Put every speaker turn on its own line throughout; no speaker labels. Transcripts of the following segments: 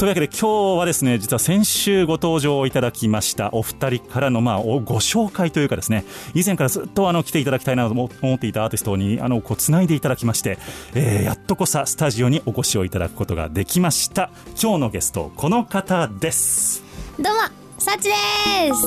というわけで今日はですね実は先週ご登場いただきましたお二人からのまあご紹介というかですね以前からずっとあの来ていただきたいなと思っていたアーティストにあのこうつないでいただきまして、えー、やっとこさスタジオにお越しをいただくことができました。今日のゲストこの方です。
どうもサチです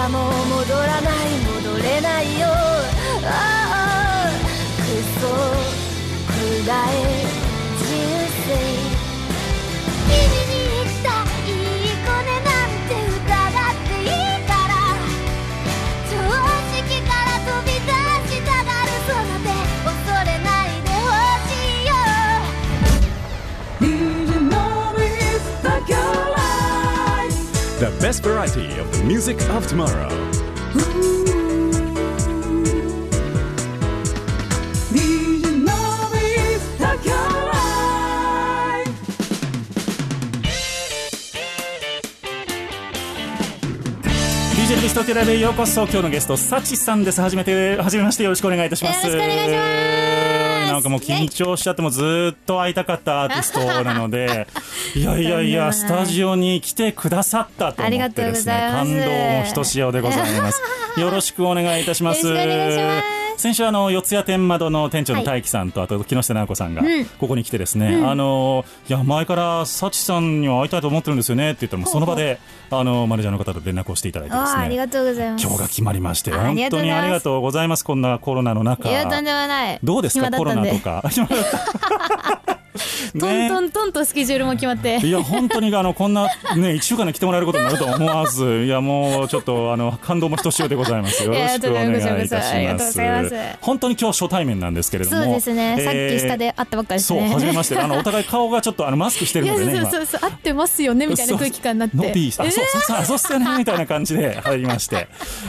僕らも戻らない戻れないよ。ああクソ暗い人
best variety of the music of tomorrow.
DJ のビストテラでようこそ。今日のゲストサチさんです。初めて初めましてよろしくお願いいたします。
よろしくお願いします
なんかもう緊張しちゃってもずっと会いたかったアーティストなので いやいやいやスタジオに来てくださったと思ってです。ね感動もひとしおでございます。よろしくお願いいたします先週あの四谷天窓の店長の大樹さんと、あと木下直子さんが
うん。
ここに来てですね、あのいや前からサチさんには会いたいと思ってるんですよねって言ったらその場であのマネージャーの方と連絡をしていただいてですね。
ありがとうございます。
今日が決まりまして
あ
本当にありがとうございます。こんなコロナの中。
いやとんでもない。
どうですか？コロナとか
トント
ね
ントンとスケジュールも決まって。
いや本当にあのこんなね 一週間で来てもらえることになるとは思わずいやもうちょっとあの感動もひとしおでございます。よろしくお願いいたします。本当に今日初対面なんですけれども。
そうですね、
えー
さっき下で会ったばっかりです
そう
ね
初めまして。あのお互い顔がちょっとあのマスクしてるのでね今。
そうそうそう合ってますよねみたいな空気感になって。
ノピーあ、そう、そうそう、そうね、みたいな感じで入りまして。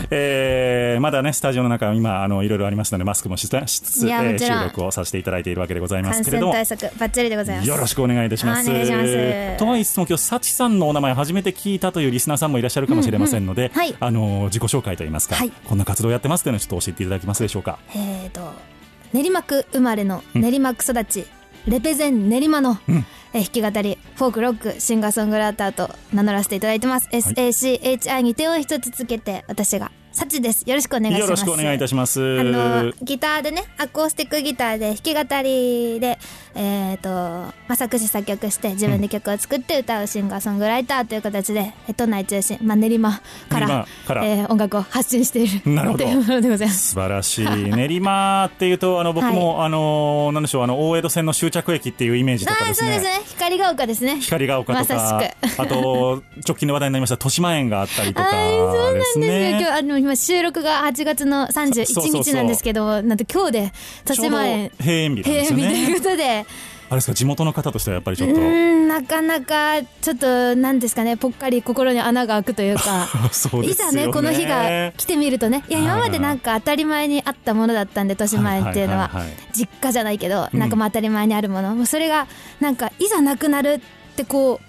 えー、まだね、スタジオの中、今、あの、いろいろありますので、マスクもしつしつつ、えー収録をさせていただいているわけでございます
感
けれども。
染対策バッチリでございます。
よろしくお願いいたします。
お願いします。
とは言いつつも今日、サチさんのお名前初めて聞いたというリスナーさんもいらっしゃるかもしれませんので、
うんうん。はい。
あの、自己紹介といいますか、
はい。
こんな活動やってますというのをちょっと教えていただけますでしょうか？
えーと練馬区生まれの練馬区育ち、レペゼン練馬の、
うん。
えー弾き語りフォークロックシンガーソングライターと名乗らせていただいてます、SACHI に点を一つつけて私がサチです。よろしくお願いします。
よろしくお願いいたします。
あのギターでねアコースティックギターで弾き語りでえっ、と、まあ、作詞作曲して自分で曲を作って歌うシンガーソングライターという形で、え都内中心、まあ、練馬から
から。
えー音楽を発信している。
なるほど。
というものでございます。
素晴らしい。練馬っていうとあの僕も、あのなんでしょうあの大江戸線の終着駅っていうイメージとか
ああ
ですね。
そうですね光が丘ですね
光が丘とか、
まさしく。
あと直近の話題になりました豊島園があったりとか
はいそうなん
で
ですすよ、
ね。
今日あの今収録が8月の
そうそう
31
そう。
日なんですけどなんと今日で豊島園
ちょうど閉園日なん
閉園日という
ね。
ことで。
あれですか地元の方としてはやっぱりちょっ
う
と
なかなかちょっとなんですかね。ぽっかり心に穴が開くというか。
そうですよ
いざねこの日が来てみるとね。いや
はい
今までなんか当たり前にあったものだったんで豊島園っていうのは実家じゃないけど
うん。
なんかまあ当たり前にあるもの、もうそれがなんかいざなくなるってこ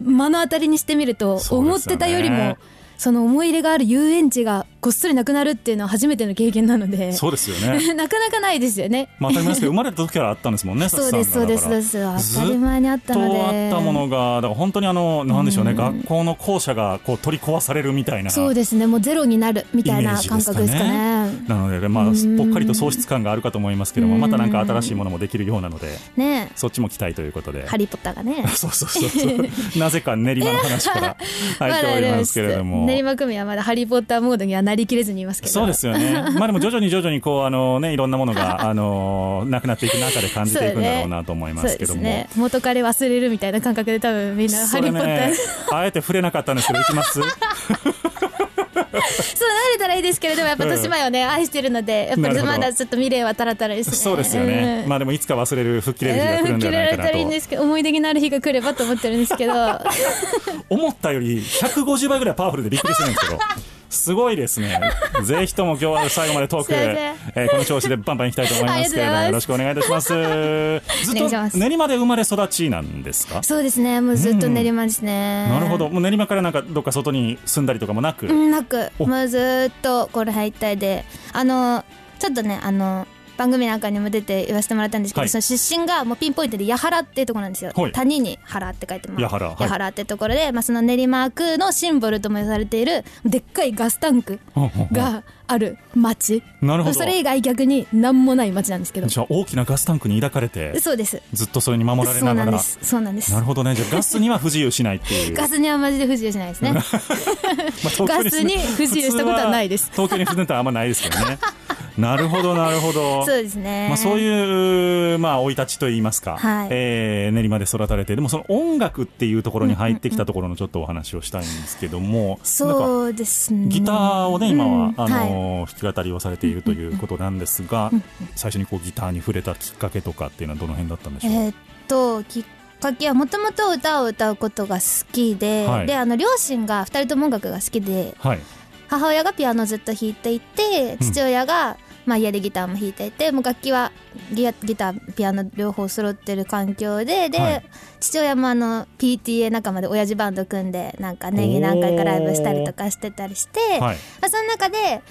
う目の当たりにしてみると思ってたよりもその思い入れがある遊園地がこっそりなくなるっていうのは初めての経験なので
そうですよね
なかなかないですよね。
まあ当たり前ですけど生まれた時からあったんですもんね
そうですそうですそうです
ず
当たり前にあったので
とあったものがだから本当にあのなんでしょうね
うん
学校の校舎がこう取り壊されるみたいな
そうですねもうゼロになるみたいな感覚ですかね。
なので、まあ、
うん
ぽっかりと喪失感があるかと思いますけども、
うん
またなんか新しいものもできるようなので、
ね
そっちも期待ということで。
ハリー・ポッターがね。
そうそうそうそう。なぜか練馬の話から入っておりますけれども。
練馬組はまだハリー・ポッターモードにはなりきれずにいますけど。
そうですよね。まあでも徐々に徐々にこう、あのね、いろんなものが、あの、なくなっていく中で感じていくんだろうなと思いますけども。
そうですね。元彼忘れるみたいな感覚で多分みんなハリー・ポッター、
ね、あえて触れなかったんですけど、いきます？
そうなれたらいいですけれどもやっぱ豊島園をね愛してるのでやっぱりまだちょっと未練はたらたらですね。
そうですよね。
うん
まあでもいつか忘れる、吹っ切れる日が来るんではないかな
切れられたらいいんですけど思い出になる日が来ればと思ってるんですけど
と。思ったより150倍ぐらいパワフルでびっくりしてるんですけど。すごいですね。ぜひとも今日は最後までトーク、えーこの調子でバンバンいきたいと思いますけれども、よろしくお願いいたします。ずっと練馬で生まれ育ちなんですか？
そうですねもうずっと練馬ですね。
なるほど。もう練馬からなんかどっか外に住んだりとかもなく？
うんなく
お
もうずっとこれ入ったいであのちょっとねあの番組なんかにも出て言わせてもらったんですけど、
はい。
その出身がもうピンポイントで八原っていうところなんですよ、
はい。
谷に原って書いてます
八原はい。
八原ってところで、まあ、その練馬区のシンボルともされているでっかいガスタンクがある町
なるほど。
それ以外逆に何もない町なんですけど。
じゃあ大きなガスタンクに抱かれて、
そうです。
ずっとそれに守られながら。
そうなんで。す。な
るほどね。じゃあガスには不自由しないっていう。
ガスにはマジで不自由しないですね。
まあ
ガスに不自由したことはないです。
東京に住んでたらあんまないですけどね。なるほど、なるほど。
そうですね。
まあ、そういう、まあ、生い立ちといいますか、
はい。
えー練馬で育たれて、でもその音楽っていうところに入ってきたところのちょっとお話をしたいんですけども、なんか
そうですね。
ギターをね、今は、
うん
あのー弾き語りをされているということなんですが、最初にこうギターに触れたきっかけとかっていうのはどの辺だったんでしょう、
えーっときっかけはもともと歌を歌うことが好きで、
はい。
であの両親が2人とも音楽が好きで
はい。
母親がピアノをずっと弾いていて父親が、まあ、家でギターも弾いていてもう楽器はギアギターピアノ両方揃ってる環境でで、
はい。
父親もあの PTA 仲間で親父バンド組んでなんか年に何回かライブしたりとかしてたりして、
はい。
まあ、その中で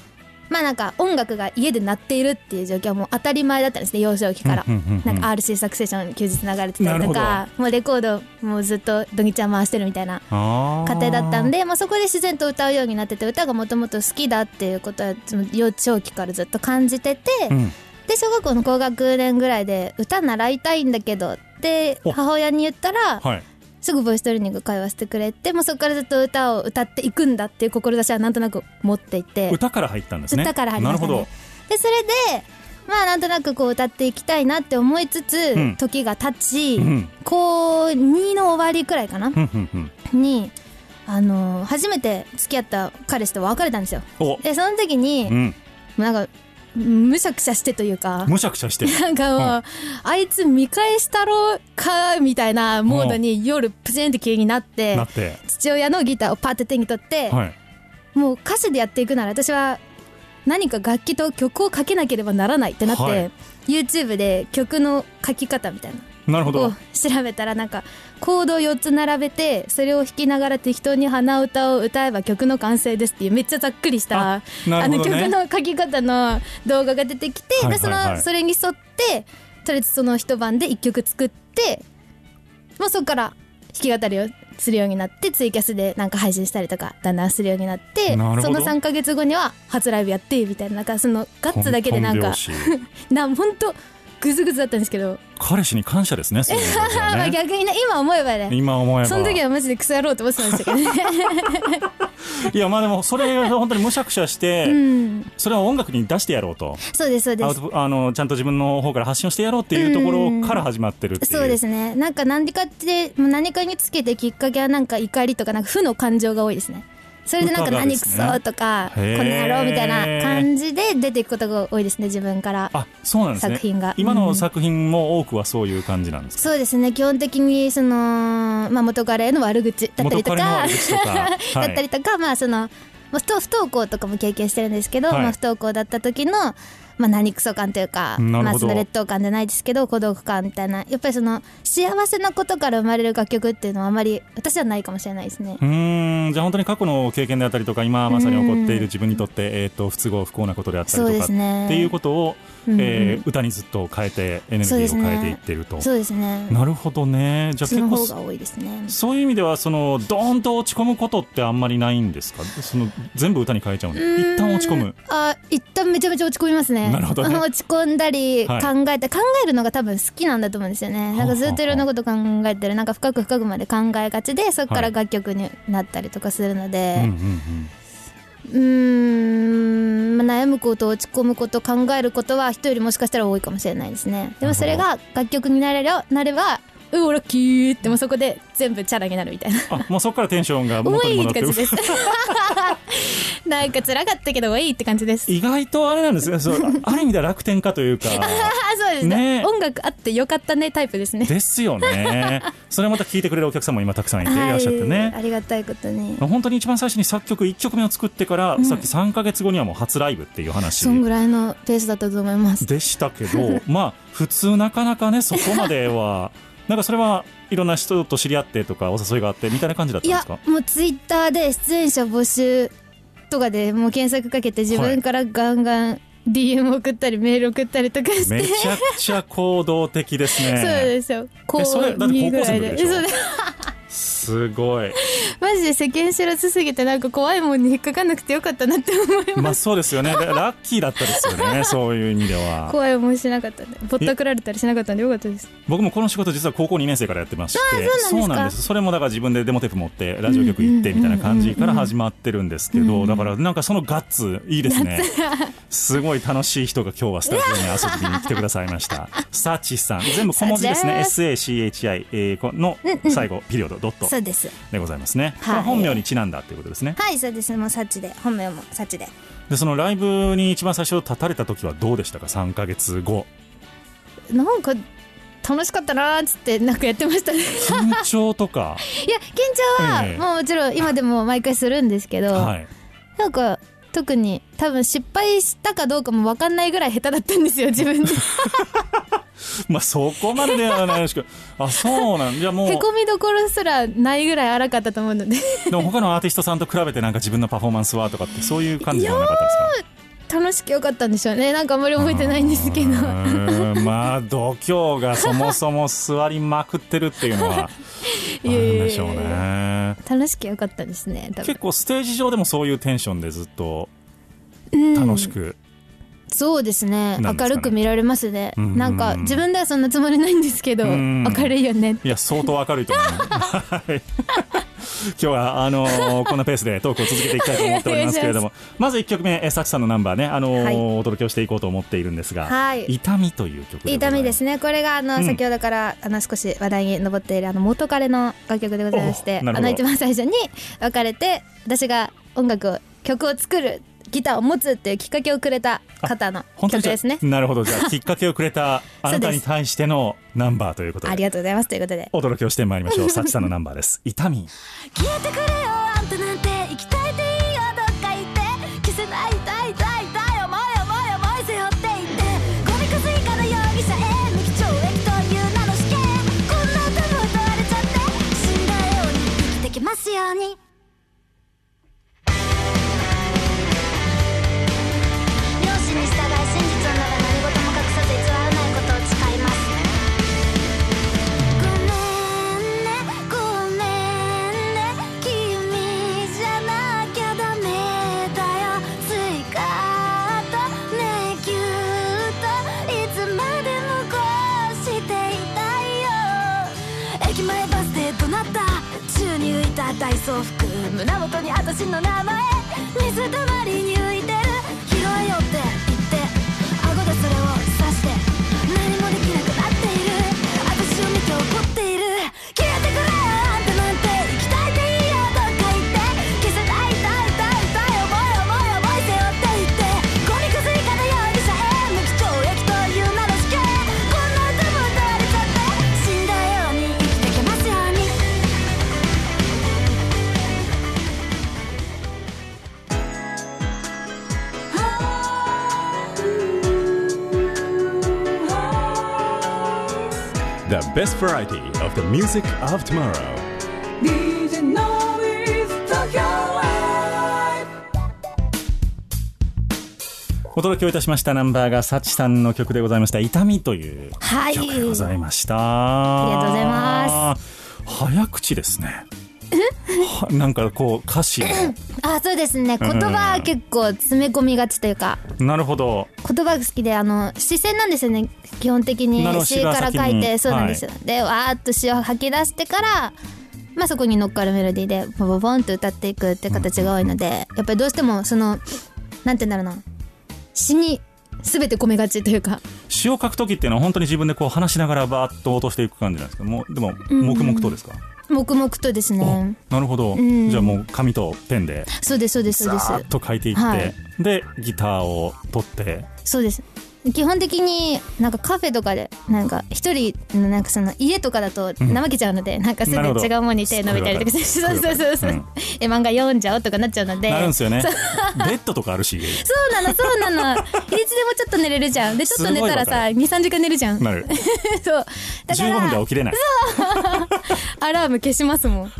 まあなんか音楽が家で鳴っているっていう状況はもう当たり前だったんですね幼少期から。なんか RC サクセション休日流れてたりと
な
かもうレコードもうずっとドギちゃん回してるみたいな家庭だったんで、まあ、そこで自然と歌うようになってて歌がもともと好きだっていうことはその幼少期からずっと感じてて、
うん。
で小学校の高学年ぐらいで歌習いたいんだけどって
お。
母親に言ったら
はい。
すぐボイストレーニング通わせてくれてもうそこからずっと歌を歌っていくんだっていう志はなんとなく持っていて
歌から入ったんですね。
歌から入りましたね
なるほ
でそれでまあなんとなくこう歌っていきたいなって思いつつ、
うん
時が経ち、
ど。うん。
高2の終わりくらいかな、
ふんふん。
にあの初めて付き合った彼氏と別れたんですよ
お
でその時に、も
うん。
うなんかむしゃくしゃしてというか
むしゃくしゃして。
なんかもう、
うん
あいつ見返したろうかみたいなモードに夜プチンって急になって。父親のギターをパッて手に取って、
はい。
もう歌手でやっていくなら私は何か楽器と曲をかけなければならないってなって、
はい
YouTube で曲の書き方みたいな
なるほど。
を。調べたらなんかコードを4つ並べてそれを弾きながら適当に鼻歌を歌えば曲の完成ですっていうめっちゃざっくりした
あね。
の曲の書き方の動画が出てきて、
はい
でそのそれに沿ってとりあえずその一晩で1曲作ってもうそこから弾き語りをするようになってツイキャスでなんか配信したりとかだんだんするようになってその3か月後には初ライブやってみたいななんかそのガッツだけでなんか なんほんとグズグズだったんですけど、
彼氏に感謝ですね。そういう意味では
まあ
ね
逆にね今思えばね
今思えば。
その時はマジでクソ野郎って思ってたんですけどね。
いやまあでもそれが本当にむしゃくしゃして、
うん、
それは音楽に出してやろうと。
そうですそうです。
あのちゃんと自分の方から発信をしてやろうっていうところから始まってるっていう。
そうですね。なんか何かって何かにつけてきっかけはなんか怒りとかなんか負の感情が多いですね。それでなんか何ク
ですね。
ソとか、こ
へー。
の野郎みたいな感じで出ていくことが多いですね自分から。
あそうなんですね。
作品が。
今
うん。
の作品も多くはそういう感じなんですか、
そうですね。基本的にその、まあ、元彼への悪口だったりとか。だったりとか、まあそのまあ不登不登校とかも経験してるんですけど、
はい。
まあ、不登校だった時の、まあ、何クソ感というか、まあ、その劣等感じゃないですけど孤独感みたいな。やっぱりその幸せなことから生まれる楽曲っていうのはあまり私はないかもしれないですね。
うーん。じゃあ本当に過去の経験であったりとか今まさに起こっている自分にとって、えー、と不都合不幸なことであったり
そう
とか
ですね
っていうことを、
うんうん。
えー歌にずっと変えてエネルギーを変えていっていると、
そうですね。
なるほどね。じゃあ
その
結構
方が多いですね。
そういう意味ではそのドーンと落ち込むことってあんまりないんですか？その全部歌に変えちゃうん。で一旦落ち込む。
あ一旦めちゃめちゃ落ち込みますね。
なるほどね。
落ち込んだり考
はい。
えて、考えるのが多分好きなんだと思うんですよね。なんかずっといろんなこと考えてる。なんか深く深くまで考えがちでそこから楽曲になったりとかするの
うんうん
で
うん
うーんまあ悩むこと落ち込むこと考えることは人よりもしかしたら多いかもしれないですね。でもそれが楽曲になれるなればうおラッキーってもうそこで全部チャラになるみたいな。
あもうそこからテンションが
お
元に
いっ
戻ってて
感じです。なんか辛かったけどおいって感じです。
意外とあれなんですね。そうある意味では楽天家というか。
あ そうですね。
ね。
音楽あってよかったねタイプですね。
ですよね。それまた聞いてくれるお客さんも今たくさんいていらっしゃってね、
はい、ありがたいことに。
本当に一番最初に作曲1曲目を作ってから、
ん。
さっき3か月後にはもう初ライブっていう話。
そんぐらいのペースだったと思います。
でしたけどまあ普通なかなかねそこまではなんかそれはいろんな人と知り合ってとかお誘いがあってみたいな感じだった
いや
んですか？
もうツイッターで出演者募集とかでもう検索かけて自分からガンガン DM 送ったりメール送ったりとかして、
めちゃくちゃ行動的ですね
そうです。よ高
それだって
2ぐらい
で
そう。です
すごい。
マジで世間知らずすぎてなんか怖いもんに引っかかんなくてよかったなって思います、
まあそうですよね。でラッキーだったですよね。そういう意味では。
怖い思いしなかった。んでぼったくられたりしなかったんでよかったです。
僕もこの仕事実は高校2年生からやってまして。
そうなんですか。
それもだから自分でデモテープ持ってラジオ局行ってみたいな感じから始まってるんですけどだからなんかそのガッツいいですね。すごい楽しい人が今日はスタジオに遊びに来てくださいました。サチさん。全部小文字ですね。
サ
SACHI の最後ピリオドドット
そうです。
でございますね。こ
はい。
れ本名にちなんだということですね。
はいそうです。もうサッチで。本名もサッチで。
でそのライブに一番最初立たれた時はどうでしたか？3か月後。
なんか楽しかったなーっつってなんかやってましたね。い
緊張とか？
や緊張は
ええ。
もうもちろん今でも毎回するんですけど、
はい。
なんか特に多分失敗したかどうかも分かんないぐらい下手だったんですよ自分で
まあそこまでではないですけど。あそうなんじゃあもう。
へこみどころすらないぐらい荒かったと思うので。
でも他のアーティストさんと比べてなんか自分のパフォーマンスはとかってそういう感じではなかったですか？
楽しくよかったんでしょうね。なんかあんまり覚えてないんですけど。
まあ度胸がそもそも座りまくってるっていうのは。あるんでしょうね。
楽しくよかったですね
結構ステージ上でもそういうテンションでずっと楽しく、
そうですね。
ね。
明るく見られますね。
うん。
なんか自分ではそんなつもりないんですけど
うん。
明るいよね。
いや相当明るいと思う。はい。今日はあのー こんなペースでトークを続けていきたいと思っておりますけれども。まず1曲目えサチさんのナンバーね、あのー
はい。
お届けをしていこうと思っているんですが「
はい。
痛み」という曲で
痛みですね。これがあの、
うん。
先ほどからあの少し話題に上っているあの元彼の楽曲でございましてあの一番最初に別れて私が音楽を曲を作るギターを持つっていうきっかけをくれた方の曲ですね。
なるほど。じゃあきっかけをくれた あなたに対してのナンバーということで。
ありがとうございます。ということで。
お届けをしてまいりましょう。サチさんのナンバーです。痛み。
消えてくれよあんたなんて生きたいでいいよどっか行って消せない痛い痛い痛い思い思い思い背負っていってゴミくず以下の容疑者へ無期懲役という名の試験こんな歌も歌われちゃって死んだように生きてきますように体操服胸元に私の名前水たまりに
best variety of the music of tomorrow.
DJ Noise Tokyo Live
お届けをいたしましたナンバーがサチさんの曲でございました「痛み」という
はい。
曲でございました、
ありがとうございます。
早口ですね。は なんかこう歌詞。
あそうですね。言葉は結構詰め込みがちというか。
なるほど。
言葉が好きであの視線なんですよね。基本的に。詩から書いてそうなんですよ、でわーっと詩を吐き出してからまあそこに乗っかるメロディーでポンポンと歌っていくって形が多いので、やっぱりどうしてもそのなんて言うんだろうな。詩に全て込めがちというか。
詩を書く時っていうのは本当に自分でこう話しながらバーッと落としていく感じなんですか？もうでも黙々とですか、
黙々とですね。
なるほど、
ん。
じゃあもう紙とペンで
そうですそうですそうです。
と書いていって、
はい。
でギターを取って。
そうです基本的になんかカフェとかでなんか一人のなんかその家とかだと怠けちゃうので、なんかすぐ違うものに手伸びたりとか
す
そうそうそうそう、
うん。
え漫画読んじゃおうとかなっちゃうので。
なるんですよね。ベッドとかあるし
そうなのそうなの。いつでもちょっと寝れるじゃん。でちょっと寝たらさ23時間寝るじゃん。
なる。
そう。だか
15分で起きれない。
アラーム消しますもん。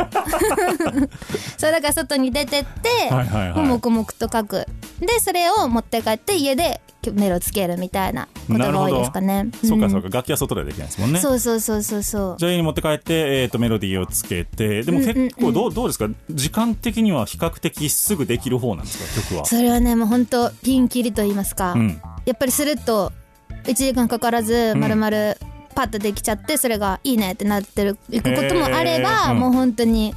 そうだから外に出てって、
はいはいはい。
もう黙々と書く。でそれを持って帰って家でメロつけるみたいなことが多いですかね。
そうかそう
か、
か楽器は外でできないですもんね。
そうそうそうそうそう。
じゃあ家に持って帰って、えー、とメロディーをつけてでも結構どう,、どうですか？時間的には比較的すぐできる方なんですか？曲は。
それはねもう本当ピンキリと言いますか、
うん。
やっぱりすると1時間かからず
ん。
まるまるパッとできちゃってそれがいいねってなってるいくこともあれば、もう本当に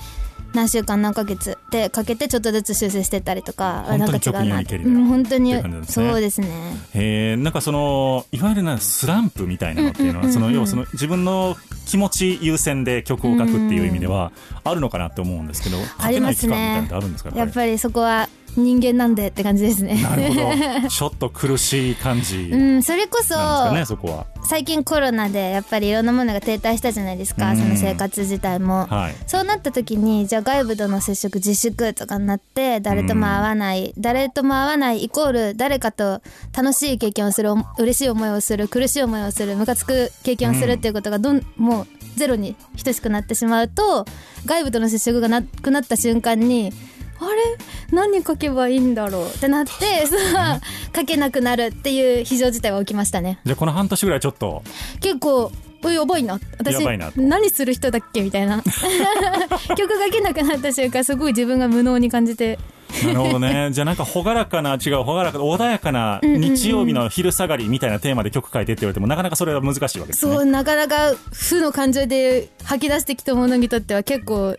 何週間何ヶ月でかけてちょっとずつ修正してったりとか
本当に
なんか違うな
曲にはいける
うん本当にそうですね。
えー、なんかそのいわゆるなスランプみたいなのっていうのは、
うんうん
その要はその自分の気持ち優先で曲を書くっていう意味ではあるのかなって思うんですけど、書けない期間みたいなのってあるんですか
やっぱりそこは人間なんでって感じですね。
なるほど。ちょっと苦しい感じ。
う
なん
ん、それこそ
ね、そこは。
最近コロナでやっぱりいろんなものが停滞したじゃないですか、
うん。
その生活自体も、
はい。
そうなった時にじゃあ外部との接触自粛とかになって誰とも会わない、誰とも会わないイコール誰かと楽しい経験をするお嬉しい思いをする苦しい思いをするムカつく経験をするっていうことがどん、もうゼロに等しくなってしまうと外部との接触がなくなった瞬間にあれ？何書けばいいんだろう？ってなって さ書けなくなるっていう非常事態が起きましたね。
じゃあこの半年ぐらいちょっと。
結構おやばいな。私何する人だっけ？みたいな。曲書けなくなった瞬間すごい自分が無能に感じて。
なるほどね。じゃあなんか朗らかな違う朗らかな穏やかな日曜日の昼下がりみたいなテーマで曲書いてって言われてもなかなかそれは難しいわけですね。
そうなかなか負の感情で吐き出してきた者にとっては結構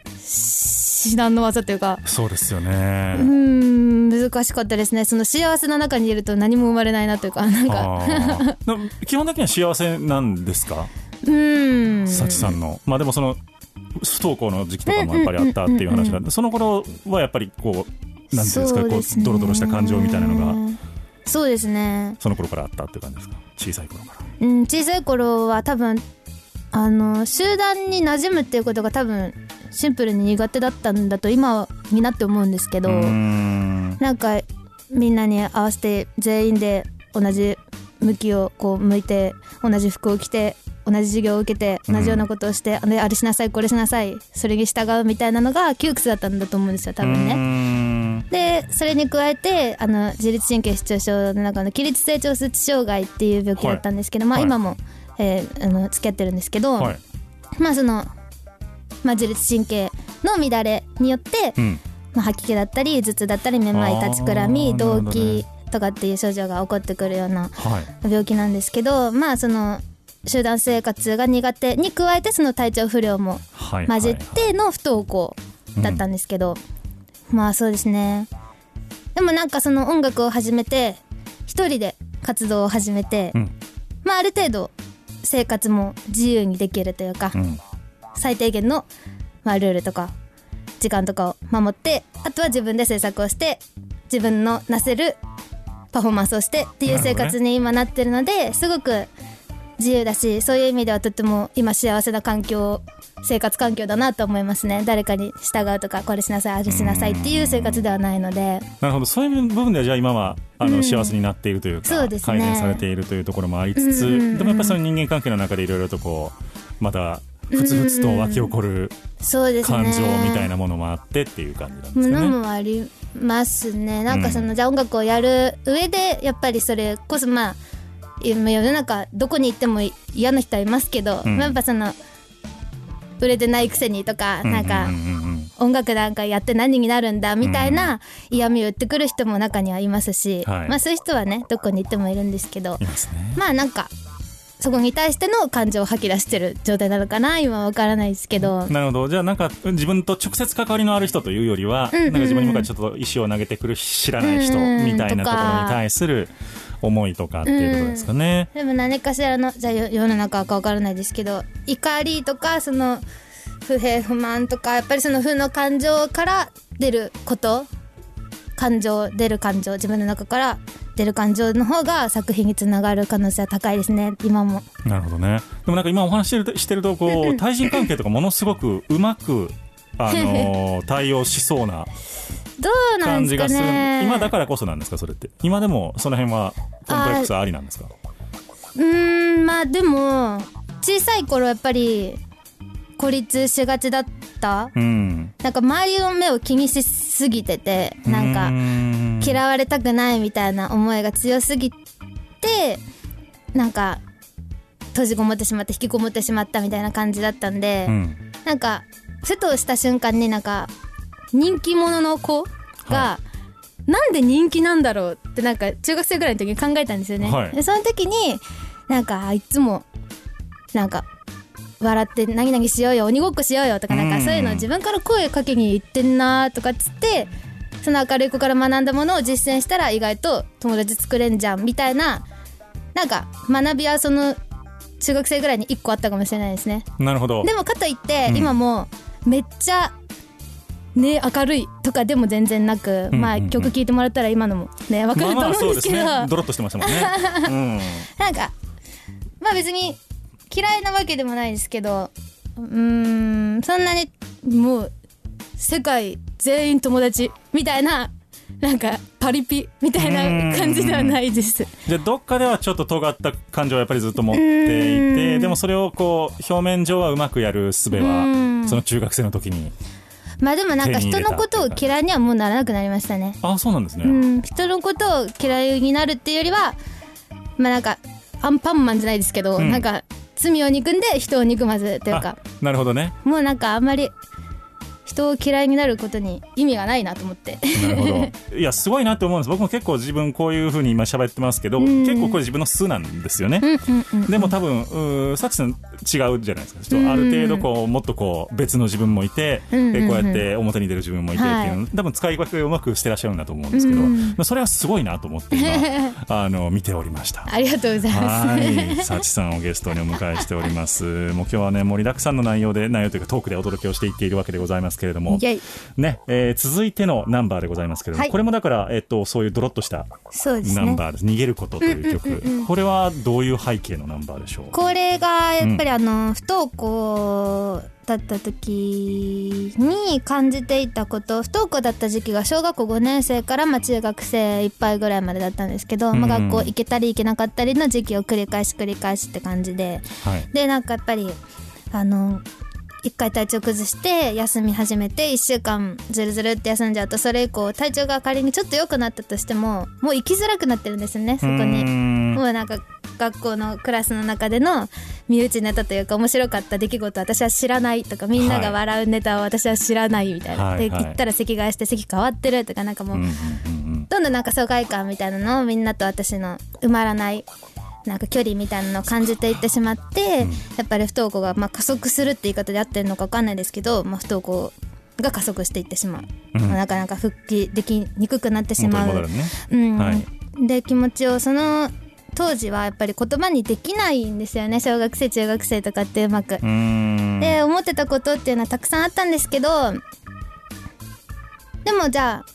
至難の技というか。
そうですよね。
ん難しかったですね。その幸せの中にいると何も生まれないなというか なんか。
基本的には幸せなんですか？
うーん
幸さんの。まあでもその不登校の時期とかもやっぱりあったっていう話なんでその頃はやっぱりこうなんていうんですかこ
う
ドロドロした感情みたいなのが
そうですね。
その頃からあったっていう感じですか？小さい頃から。
うん、小さい頃は多分あの集団に馴染むっていうことが多分シンプルに苦手だったんだと今になって思うんですけどなんかみんなに合わせて全員で同じ向きをこう向いて同じ服を着て同じ授業を受けて同じようなことをして、あれあれしなさいこれしなさいそれに従うみたいなのが窮屈だったんだと思うんですよ多分ね。
ね
でそれに加えてあの自律神経失調症の中の起立性調節障害っていう病気だったんですけど、まあ
はい。
今も、えーあの付き合ってるんですけど、
はい。
まあその、まあ、自律神経の乱れによって、
うん。
まあ、吐き気だったり頭痛だったりめまい立ちくらみ動悸とかっていう症状が起こってくるような
はい。
病気なんですけどまあその集団生活が苦手に加えてその体調不良も
はい
混じっ
はい
ての不登校だったんですけど、まあそうですね。でもなんかその音楽を始めて一人で活動を始めて、
うん。
まあある程度生活も自由にできるというか、
うん
最低限の、まあ、ルールとか時間とかを守ってあとは自分で制作をして自分のなせるパフォーマンスをしてっていう生活に今なってるのですごく自自由だしそういう意味ではとっても今幸せな環境生活環境だなと思いますね誰かに従うとかこれしなさいあれしなさいっていう生活ではないので
なるほどそういう部分ではじゃあ今はあの、
うん
幸せになっているというか
そうですね
改善されているというところもありつつ、
うんうんうん
でもやっぱりその人間関係の中でいろいろとこうまたふつふつと湧き起こる感情みたいなものもあってっていう感じなんです
もの
かね。
もありますね。なんかその、
うん。
じゃあ音楽をやる上でやっぱりそれこそまあ今世の中どこに行っても嫌な人はいますけど、
うん。
やっぱその売れてないくせにとか、なんか
うんうんうん。うん
音楽なんかやって何になるんだみたいな嫌味を言ってくる人も中にはいますし、
はい。
まあそういう人はねどこに行ってもいるんですけど。
ね。
まあなんかそこに対しての感情を吐き出してる状態なのかな今は分からないですけど。
なるほど。じゃあなんか自分と直接関わりのある人というよりは、
うんうん。うん
なんか自分に向かってちょっと石を投げてくる知らない人
うんうん
みたいなところに対する思いとかっていうことですかね。
でも何かしらのじゃあよ世の中か分からないですけど怒りとかその不平不満とかやっぱりその負の感情から出ること感情出る感情自分の中から出る感情の方が作品につながる可能性は高いですね今も
なるほどね。でもなんか今お話してるしてるとこう 対人関係とかものすごくうまくあのー対応しそうな
どうなんですか
感じがする。
ね
今だからこそなんですかそれって。今でもその辺はコンプレックスありなんですか？
うーんまあでも小さい頃やっぱり孤立しがちだった？
うん。
なんか周りの目を気にしすぎててなんか
か
嫌われたくないみたいな思いが強すぎてなんか閉じこもってしまって引きこもってしまったみたいな感じだったんで、
うん。
なんかふとした瞬間になんか人気者の子が、なんで人気なんだろうってなんか中学生ぐらいの時に考えたんですよね。
はい
でその時になんかあいつもなんか笑って何々しようよ鬼ごっこしようよとかなん
うん
かそういうのを自分から声かけに行ってんなとかっつってその明るい子から学んだものを実践したら意外と友達作れんじゃんみたいななんか学びはその中学生ぐらいに1個あったかもしれないですね。
なるほど。
でもかといって、
うん
今もめっちゃね明るいとかでも全然なく、まあ
うんうんうん
曲聴いてもらったら今のもねわかると
まあまあ
思ですけど、
そううんですね。ドロッとしてましたもんね。うん。
なんかまあ別に嫌いなわけでもないですけどうーんそんなにもう世界全員友達みたいななんかパリピみたいな感じではないです。
じゃあどっかではちょっと尖った感情をやっぱりずっと持っていてでもそれをこう表面上はうまくやる術
う
は
ん。
その中学生の時に
まあでもなんか人のことを嫌いにはもうならなくなりましたね。
あそうなんですね、
うん、人のことを嫌いになるっていうよりはまあなんかアンパンマンじゃないですけど、
うん。
なんか罪を憎んで人を憎まずというか。
なるほどね。
もうなんかあんまり人を嫌いになることに意味がないなと思って。
なるほど。いやすごいなって思うんです。僕も結構自分こういうふうに今喋ってますけど、
ん。
結構これ自分の素なんですよね、
うん
でも多分うーさちさん違うじゃないですか。ちょっとある程度こうもっとこう別の自分もいて、
うん
こうやって表に出る自分もいてっていうの、
は
多分使い分けをうまくしてらっしゃるんだと思うんですけど、まあそれはすごいなと思って今 あの見ておりました。
ありがとうございます。
はい、サチさんをゲストにお迎えしております。もう今日はね盛りだくさんの内容で内容というかトークでお届けをしていっているわけでございますけれども。ね、えー続いてのナンバーでございますけれども、
はい。
これもだからえっとそういうドロッとしたナンバーです。逃げることという曲、
うんうんうんうん。
これはどういう背景のナンバーでしょう？
これがやっぱりあの、不登校だった時に感じていたこと。不登校だった時期が小学校5年生からまあ中学生いっぱいぐらいまでだったんですけど、まあ、
うん。
学校行けたり行けなかったりの時期を繰り返し繰り返しって感じで。
はい。
でなんかやっぱりあの一回体調崩して休み始めて1週間ずるずるって休んじゃうとそれ以降体調が仮にちょっと良くなったとしてももう行きづらくなってるんですよねそこに。
ん。
もうなんか学校のクラスの中での身内ネタというか面白かった出来事私は知らないとかみんなが笑うネタを私は知らないみたいな、
はいはい。
で行ったら席替えして席変わってるとかなんかもう、どんどんなんか疎外感みたいなのをみんなと私の埋まらないなんか距離みたいなのを感じていってしまって、やっぱり不登校がまあ加速するって言い方で合ってるのか分かんないですけど、まあ、不登校が加速していってしまう、
うん。
まあなかなか復帰できにくくなってしまう。うん。
はい。
で気持ちをその当時はやっぱり言葉にできないんですよね。小学生中学生とかってうまく。で思ってたことっていうのはたくさんあったんですけどでもじゃあ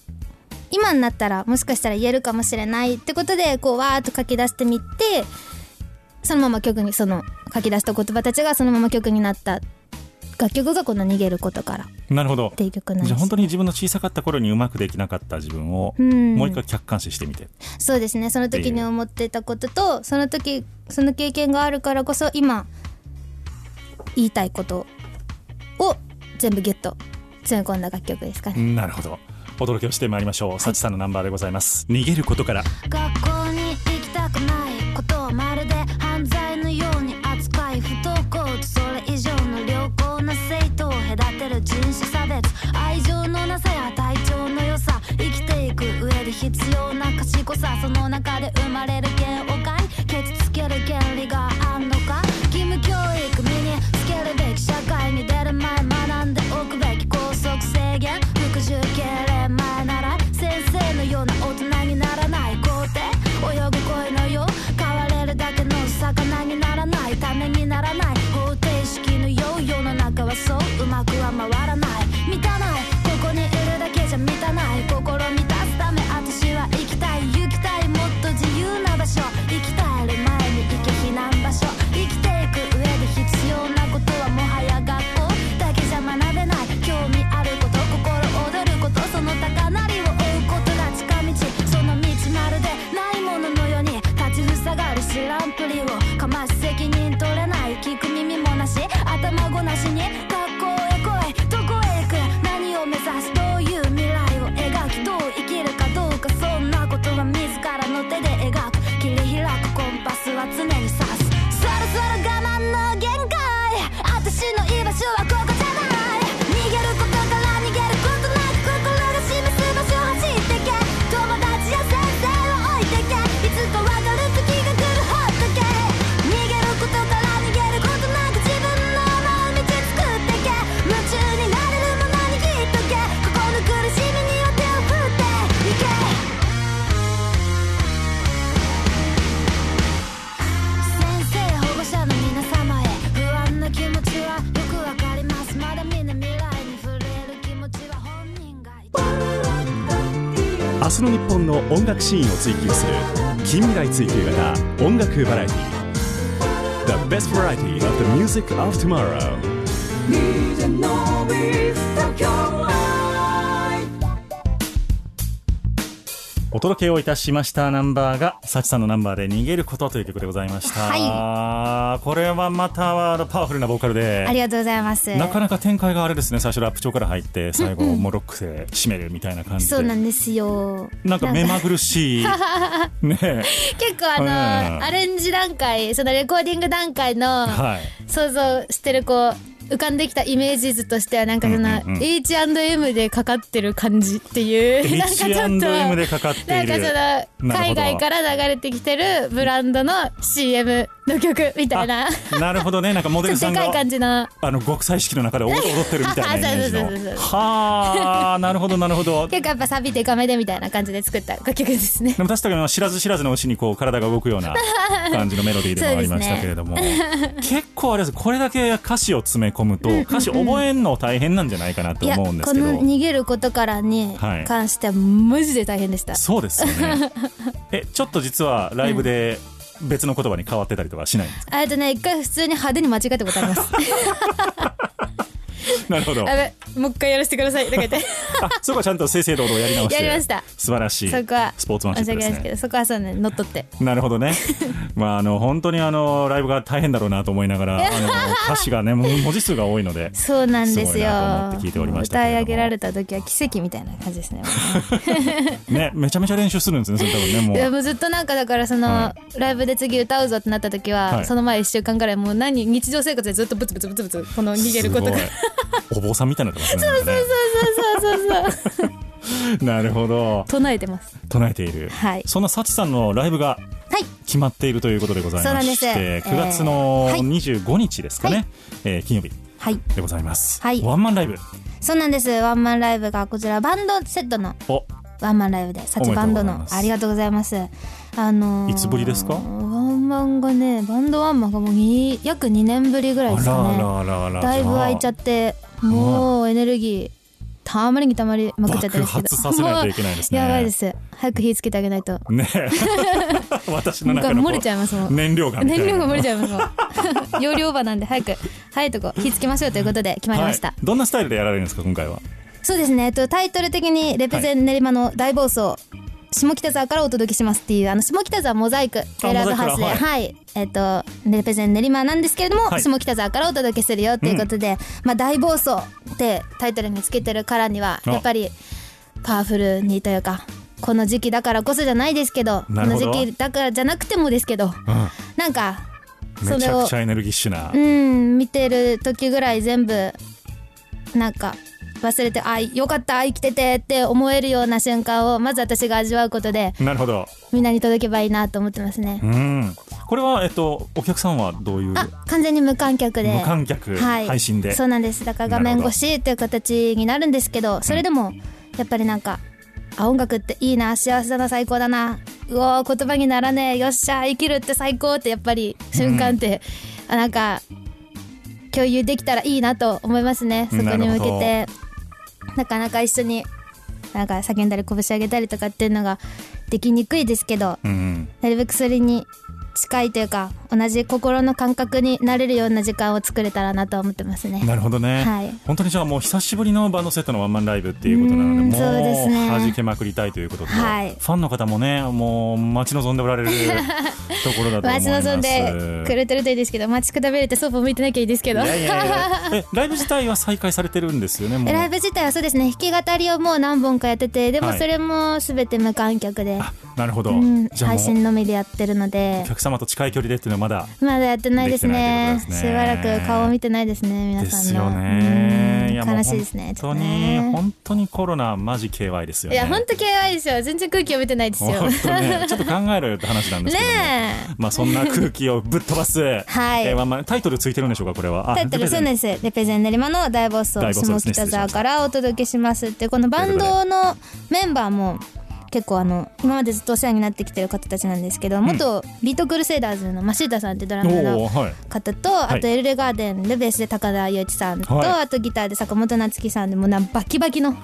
今になったらもしかしたら言えるかもしれないってことでこうわーっと書き出してみて
そのまま曲にその書き出した言葉たちがそのまま曲になった楽曲がこの「逃げることから」っ
なるほど。
ていう曲なんです
じゃあ本当に自分の小さかった頃にうまくできなかった自分を
うん。
もう一回客観視してみて、
そうですね。その時に思ってたこととその時その経験があるからこそ今言いたいことを全部ギュッと詰め込んだ楽曲ですかね。
なるほどお届けをしてまいりましょう。幸さんのナンバーでございます。逃げることから。
学校に行きたくないことはまるで犯罪のように扱い不登校とそれ以上の良好な生徒を隔てる人種差別。愛情のなさや体調の良さ。生きていく上で必要な賢さ。その中で生まれる嫌悪感ケチつける権利が
楽シーンを追求する近未来追求型音楽バラエティ The best variety of the music of tomorrow
お届けをいたしましたナンバーが幸さんのナンバーで逃げることという曲でございました、
は
これはまたあのパワフルなボーカルで。
ありがとうございます。
なかなか展開があれですね。最初ラップ調から入って最後もうロックで締めるみたいな感じで。
そうなんですよ。
なんか目まぐるしい。ね。え
結構あの、
うん
アレンジ段階そのレコーディング段階の
はい。
想像してるこう浮かんできたイメージ図としてはなんかその、H&M でかかってる感じっていう。なんかちょっと
H&M でかかっている
なんかその海外から流れてきてるブランドの CM の曲みたいな。
なるほどね。なんかモデルさんがあの極彩色の中で踊踊ってるみたいなイメージの。はあなるほどなるほど。
結構やっぱサビデカめでみたいな感じで作った楽曲ですね。
でも確かに知らず知らずのうちにこう体が動くような感じのメロディーでもありましたけれども、結構あれですこれだけ歌詞を詰め込むと歌詞覚えんの大変なんじゃないかなと思うんですけど。
この逃げることからに
はい
関してはマジで大変でした、
そうですよね。えちょっと実はライブで別の言葉に変わってたりとかしないんですか、
あとね一回普通に派手に間違えたことあります。
なるほど。
もう一回やらせてください。とか言って
あそこはちゃんと正々堂々やり直して。
やりました。
素晴らしい
そこは
スポーツマンシップですね。
申し訳ないですけどそこはそうね乗っ取って。
なるほどね。まあ、あの、本当にあの、ライブが大変だろうなと思いながら、あの、歌詞がね、文字数が多いので、
そうなんですよ。
なと思って聞いておりましたけれども。
歌い上げられた時は奇跡みたいな感じですね
ね、めちゃめちゃ練習するんですね、それ多分ね、も。
いうやもうずっとなんかだからその、
は
ライブで次歌うぞってなった時は、
はい。
その前1週間ぐらいもう何日常生活でずっとブツブツブツブツこの逃げることが
お坊さんみたいになってますね。そうそう
そうそうそう。そう
なるほど。
唱えてます。
唱えている。
はい。
そんな幸さんのライブが
はい。
決まっているということでございまして、
そうなんです。
9月の
えーはい
25日ですかね、えー金曜日
はい。
でございます。
はい。
ワンマンライブ。
そうなんです。ワンマンライブがこちらバンドセットの
お、
ワンマンライブでサチバンドの。ありがとうございます。あのー
いつぶりですか？
ワンマンがねバンドワンマンがもうに約2年ぶりぐらいですかね。だいぶ空いちゃ
っ
ってもうエネルギー
玉ねぎたまりまくっちゃってるんですけど。
爆発させないといけないですね
もうやばいです。早く火つけてあげないと。
ね 私の中の
漏れちゃいますもん。
燃料が
燃料が漏れちゃいますもん。容量オーバーなんで早く早いとこ火つけましょうということで決まりました、
はい、どんなスタイルでやられるんですか今回は？
そうですね、えっと、タイトル的にレペゼン練馬の大暴走、下北沢からお届けしますっていうあの下北沢モザイクテラーズハウスで
モザイク
はい、えっとレペゼン練馬なんですけれども、
はい。
下北沢からお届けするよっていうことで、まあ大暴走ってタイトルにつけてるからには
あ。
やっぱりパワフルにというかこの時期だからこそじゃないですけどこの時期だからじゃなくてもですけどなんかそ
めち
れを
ゃくちゃエネルギッシュな。
うん見てる時ぐらい全部なんか忘れてあよかった生きててって思えるような瞬間をまず私が味わうことで
なるほど。
みんなに届けばいいなと思ってますね。
う。ん。これはえっとお客さんはどういう？
あ完全に無観客で。
無観客
はい、
配信で。
そうなんです。だから画面越しという形になるんですけどそれでもやっぱりなんかあ音楽っていいな幸せだな最高だなうおー言葉にならねえよっしゃ生きるって最高ってやっぱり瞬間って、あなんか共有できたらいいなと思いますね。そこに向けてなかなか一緒になんか叫んだり拳上げたりとかっていうのができにくいですけど
うん
なるべくそれに近いというか同じ心の感覚になれるような時間を作れたらなと思ってますね。
なるほどね、
はい。
本当にじゃあもう久しぶりのバンドセットのワンマンライブっていうことなのでも
うんそうですね。
弾けまくりたいということで、
はい。
ファンの方もねもう待ち望んでおられるところだと思います。
待ち望んでくれてるとい。いですけど待ちくたびれてそっぽ向いてなきゃいいですけど
ライブ自体は再開されてるんですよね
ライブ自体はそうですね。弾き語りをもう何本かやっててでも
はい。
それも全て無観客で、
あなるほど、
うん、配信のみでやってるので。
お客様と近い距離でっていうのはまだ
まだやってないですね。
ね。
しばらく顔を見てないですね皆さんの。
ですよね。
悲しいですね
本当に
ね。
本当にコロナマジ KY ですよね。
いや本当 KY ですよ。全然空気読めてないですよ。
ね。ちょっと考えろよって話なんですけども
ねえ。
まあそんな空気をぶっ飛ばす、
はい。
えーまあまあタイトルついてるんでしょうかこれは。あ
タイトルそうです。レペゼン練馬の大暴走下北沢からお届けしますってこのバンドのメンバーも結構あの今までずっとお世話になってきてる方たちなんですけど元ビートクルセイダーズのマシータさんってドラム
お
の方と
い。
あとエルレガーデンでベースで高田雄一さんと
はい。
あとギターで坂本夏樹さんでもうなバキバキの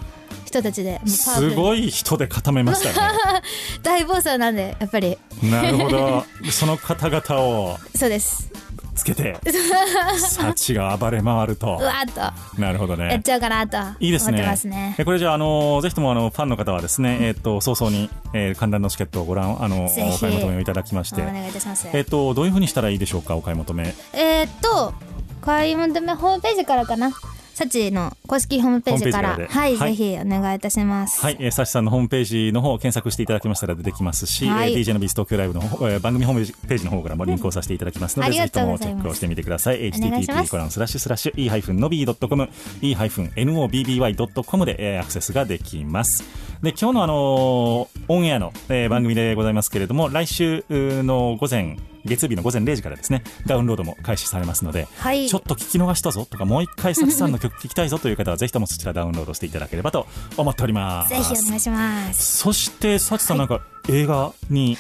人たちで
すごい人で固めましたね。
大暴走なんでやっぱり。
なるほど。その方々を。
そうです
つけて サチが暴れ回ると。
うわーっと。
なるほどね。
やっちゃうかなと
いいですね。
すね。
えこれじゃあ、あのぜひともあのファンの方はですね、えっと早々に、えー観覧のチケットをご覧あのお買い求めをいただきまして。
お願いいたします。
えっとどういうふうにしたらいいでしょうかお買い求め。
えー、っと買い求めホームページからかなサチの公式ホームページからはい、ぜひお願いいたします。
はい、えー、サシさんのホームページの方を検索していただきましたら出てきますし、
はい。
えー DJ のビース東京ライブの方、えー番組ホームページの方からもリンクをさせていただきますので、
うん
ぜひともチェックをしてみてください。http
す
コランスラッシュスラッシュ e-nobby.com e-nobby.com で、えーアクセスができます。で、今日のあのーオンエアの、えー番組でございますけれども、来週の午前、月曜日の午前0時からですね、ダウンロードも開始されますので、
はい。
ちょっと聞き逃したぞとか、もう一回サチさんの曲聞きたいぞという方は、ぜひともそちらダウンロードしていただければと思っております。
ぜひお願いします。
そして、サチさんなんか映画に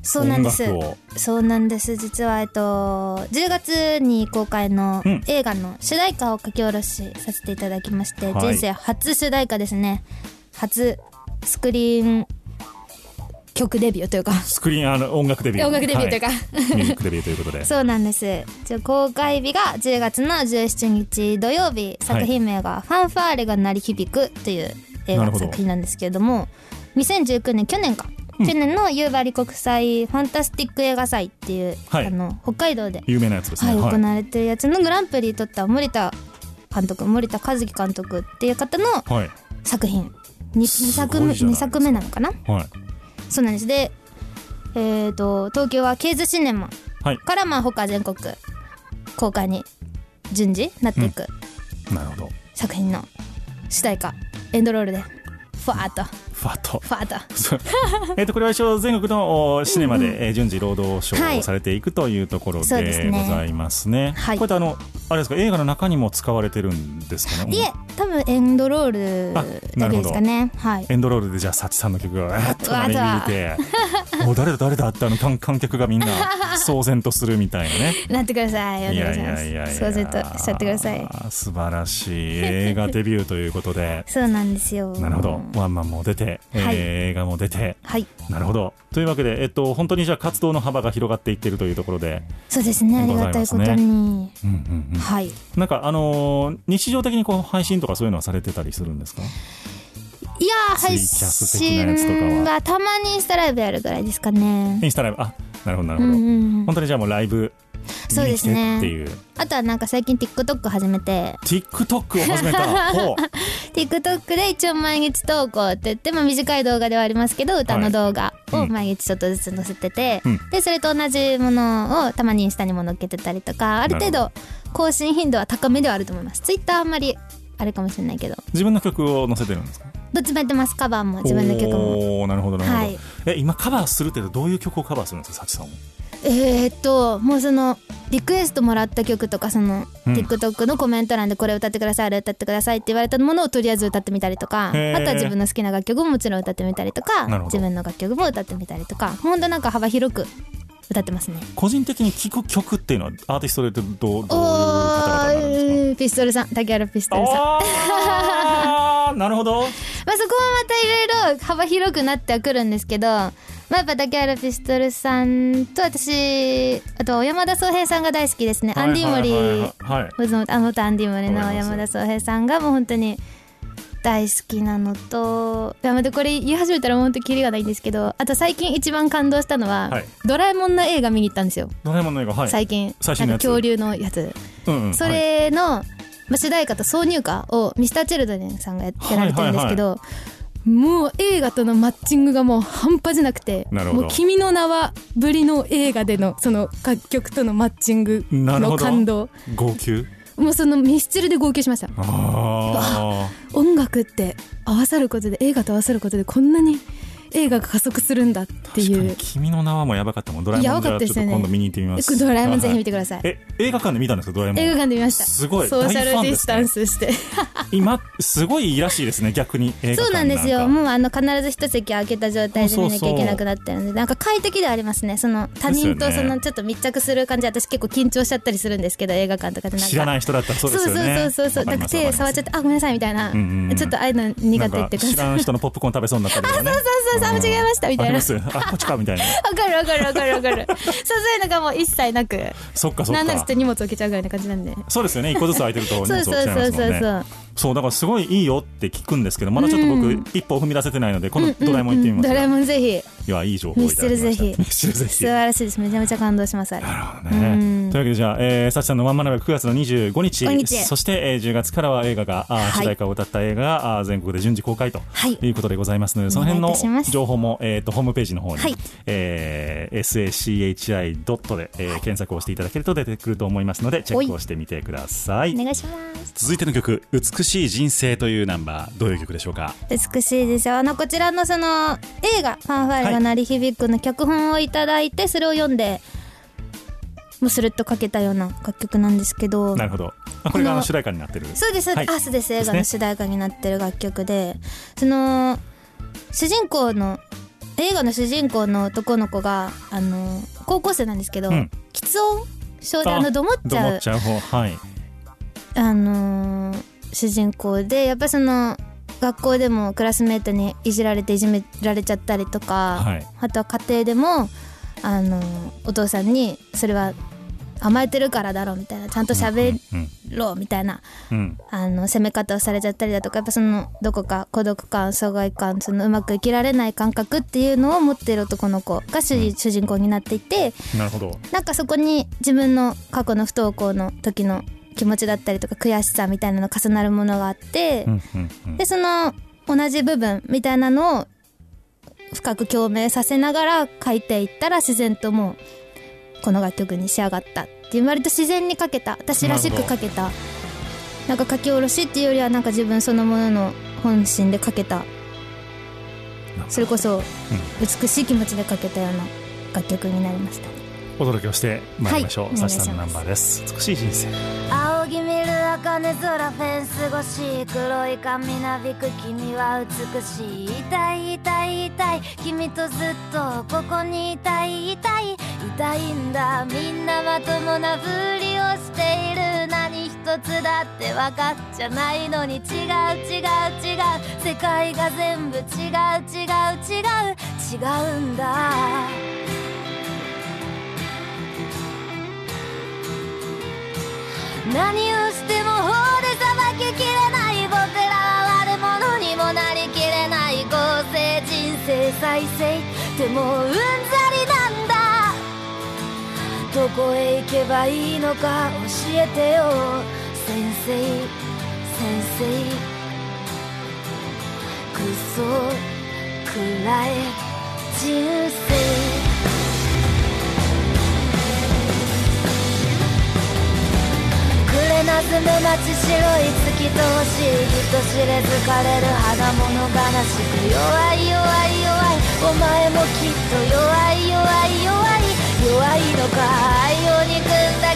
そうなんです。そうなんです。実はえっと10月に公開の
うん。
映画の主題歌を書き下ろしさせていただきまして、
はい。
人生初主題歌ですね。初スクリーン曲デビューというか。
スクリーンあの音楽デビュー。
音楽デビューというか。
はミュージックデビューということで。
そうなんです。じゃあ公開日が10月の17日土曜日作品名が「ファンファーレが鳴り響く」という映画作品なんですけれども2019年去年か、
うん。
去年の夕張国際ファンタスティック映画祭っていう、
はい。
あの北海道で、
有名なやつです
はい
ねはい。
行われてるやつのグランプリ取った森田監督森田和樹監督っていう方の
はい。
作品 2,
す
作目
ごいじゃないですか。
二作目なのかな？
はい。
そうなんです。でえー、と東京はケーズシネマ
はい。
からまあ他全国公開に順次なっていく
なるほど。
作品の主題歌エンドロールでファーっと
ファット。
ファーっと
そう。えっとこれは一応全国のおシネマで、えー順次労働ショー
はい。
をされていくというところでございますね。
はい。
こうやってあのあれですか映画の中にも使われてるんですかね？
いえ多分エンドロール
あ
だけですかね。はい。
エンドロールでじゃあサチさんの曲がわーっと隣にいてもう 誰だ誰だってあの観観客がみんな 騒然とするみたいなね。
なってください。お
いやい
願いします
や。いやいや
そうせとしちゃってください。
素晴らしい。映画デビューということで。
そうなんですよ。
なるほど。ワンマンも出て、えー
はい。
映画も出て。
はい。
なるほど。というわけで、えっと、本当にじゃあ活動の幅が広がっていってるというところで、
そうですね。ありがたいことに、
うんうんうん、
はい。
なんかあのー日常的にこう配信とかそういうのはされてたりするんですか？
いやー配信はたまにインスタライブやるぐらいですかね。
インスタライブ。あなるほどなるほど、
うんうんうん
本当にじゃあもうライブ
そうですね
っていう。
あとはなんか最近 TikTok 始めて。
TikTok を始めた
TikTok で一応毎日投稿って言って、まあ、短い動画ではありますけど歌の動画を
うん。
毎日ちょっとずつ載せてて、
うん。
でそれと同じものをたまにインスタにも載っけてたりとかある程
な
度更新頻度は高めではあると思います。Twitter あんまりあれかもしれないけど。
自分の曲を載せてるんですか？
どっちもやってます。カバーも自分の曲も。
おーなるほどなるほど、
はい。
え今カバーするってどういう曲をカバーするんですか？サチさんは
えー、っともうそのリクエストもらった曲とかその、
うん。
TikTok のコメント欄でこれ歌ってくださいあれ歌ってくださいって言われたものをとりあえず歌ってみたりとかあとは自分の好きな楽曲ももちろん歌ってみたりとか自分の楽曲も歌ってみたりとかほんとなんか幅広く歌ってますね。
個人的に聴く曲っていうのはアーティストでどうどういう
お
方々になるんですか？
ーピストルさん竹原ピストルさん。
なるほど。
あそこもまたいろいろ幅広くなってはくるんですけどまあやっぱ竹原ピストルさんと私あと山田宗平さんが大好きですね。アンディモリあ元アンディモリの
わかります。
山田宗平さんがもう本当に大好きなのといやまたこれ言い始めたら本当キリがないんですけどあと最近一番感動したのは、
はい。
ドラえもんの映画見に行ったんですよ、
ドラえもんの映画はい。
最近。なんか恐竜のやつ。
うんうん
それの、まあ、主題歌と挿入歌をミスターチルドレンさんがややられてるんですけど、もう映画とのマッチングがもう半端じゃなくてもう「君の名は」ぶりの映画でのその楽曲とのマッチングの感動。
号泣？
もうそのミスチルで号泣しました。
あ
音楽って合わさることで映画と合わさることでこんなに映画が加速するんだっていう。
君の名はもうやばかったもん。ドラえもんじゃ
やばかった
あちょっと今度見に行ってみます。
ドラえもんぜひ見
て
てください。
え映画館で見たんですか？ドラえもん。
映画館で見ました。
すごい
ソーシャルディスタンスして。
今すごいいいらしいですね逆に。映画館
そうなんですよ。
か
もうあの必ず一席空けた状態で見なきゃいけなくなってるんでなんか快適ではありますね。その他人とそのちょっと密着する感じで私結構緊張しちゃったりするんですけど映画館とかでなんか。
知らない人だったらそうですよね。
そうそうそうそうだから手触っちゃってあごめんなさいみたいな、
んうんうん。
ちょっとああいうの苦手っていうか
なんか知らん人のポップコーン食べそうになったりとかね
そうそうそうあ間違えましたみたいな。
あこっちかみたいな。
わかるわかるわかるわかる。そうそういうのがもう一切なく。
そっかそっ
なんならちょ
か
っと荷物置けちゃうぐらいな感じなんで。
そうですよね。一個ずつ空いてると荷物落ちちゃいますもんね。
そうそうそう
そうだからすごいいいよって聞くんですけどまだちょっと僕
うん。
一歩踏み出せてないのでこのドラえもん行ってみます
ドラえもんぜひ
いやいい情報をいただきました。
ミスチルぜひ。
ミスチルぜひ。
素晴らしいですめちゃめちゃ感動します
なるほど
うん。
ね。というわけでじゃあ、えー、さちさんのワンマンライブ9月の25日。
25日。
そして、えー、10月からは映画が、
はい。
主題歌を歌った映画が全国で順次公開と
はい。
いうことでございますので、その辺の情報も、えー、とホームページの方に、
はい。
えー sachi. ドットで、えー検索をしていただけると出てくると思いますのでチェックをしてみてください。
お願いします。
続いての曲「美しい人生」というナンバーどういう曲でしょうか？
美しいですよあのこちらのその映画「ファンファーレが鳴り響く」の脚本をいただいてそれを読んでもうスルッとかけたような楽曲なんですけど
なるほど。あこれが主題歌になってる。
そうです、
はい。
あそうです。映画の主題歌になってる楽曲でその主人公の映画の主人公の男の子があの高校生なんですけど、
うん。
喫音症であのどもっちゃう
っちゃう方。はい。
あのー主人公でやっぱりその学校でもクラスメートにいじられていじめられちゃったりとか、
はい。
あとは家庭でも、あのーお父さんにそれは甘えてるからだろうみたいなちゃんと喋
うん
ろうみたいな、
うん。
あの責め方をされちゃったりだとかやっぱそのどこか孤独感疎外感そのうまく生きられない感覚っていうのを持っている男の子が主,、主人公になっていて
なるほど。
なんかそこに自分の過去の不登校の時の気持ちだったりとか悔しさみたいなの重なるものがあって、でその同じ部分みたいなのを深く共鳴させながら書いていったら自然ともうこの楽曲に仕上がったっていう割と自然に書けた。私らしく書けた。なんか書き下ろしっていうよりはなんか自分そのものの本心で書けた。それこそ美しい気持ちで書けたような楽曲になりましたね
お届けをしてまいりましょう、
はい
サシさん。のナンバーです美しい人生
仰
茜空フェンス越し黒い髪なびく君は美しい痛い痛い痛い君とずっとここにいたい痛い痛いんだみんなまともなふりをしている何一つだって分かっちゃないのに違う違う違う世界が全部違う違う違う違うんだ何をしても法で裁ききれない僕らは悪者にもなりきれない合成人生再生でもうんざりなんだ。どこへ行けばいいのか教えてよ。先生先生。クソ暗い人生。れなずむ街白い月と星人知れず枯れる花物悲しく弱い弱い弱い。お前もきっと弱い弱い弱い。弱いのか。愛を憎んだ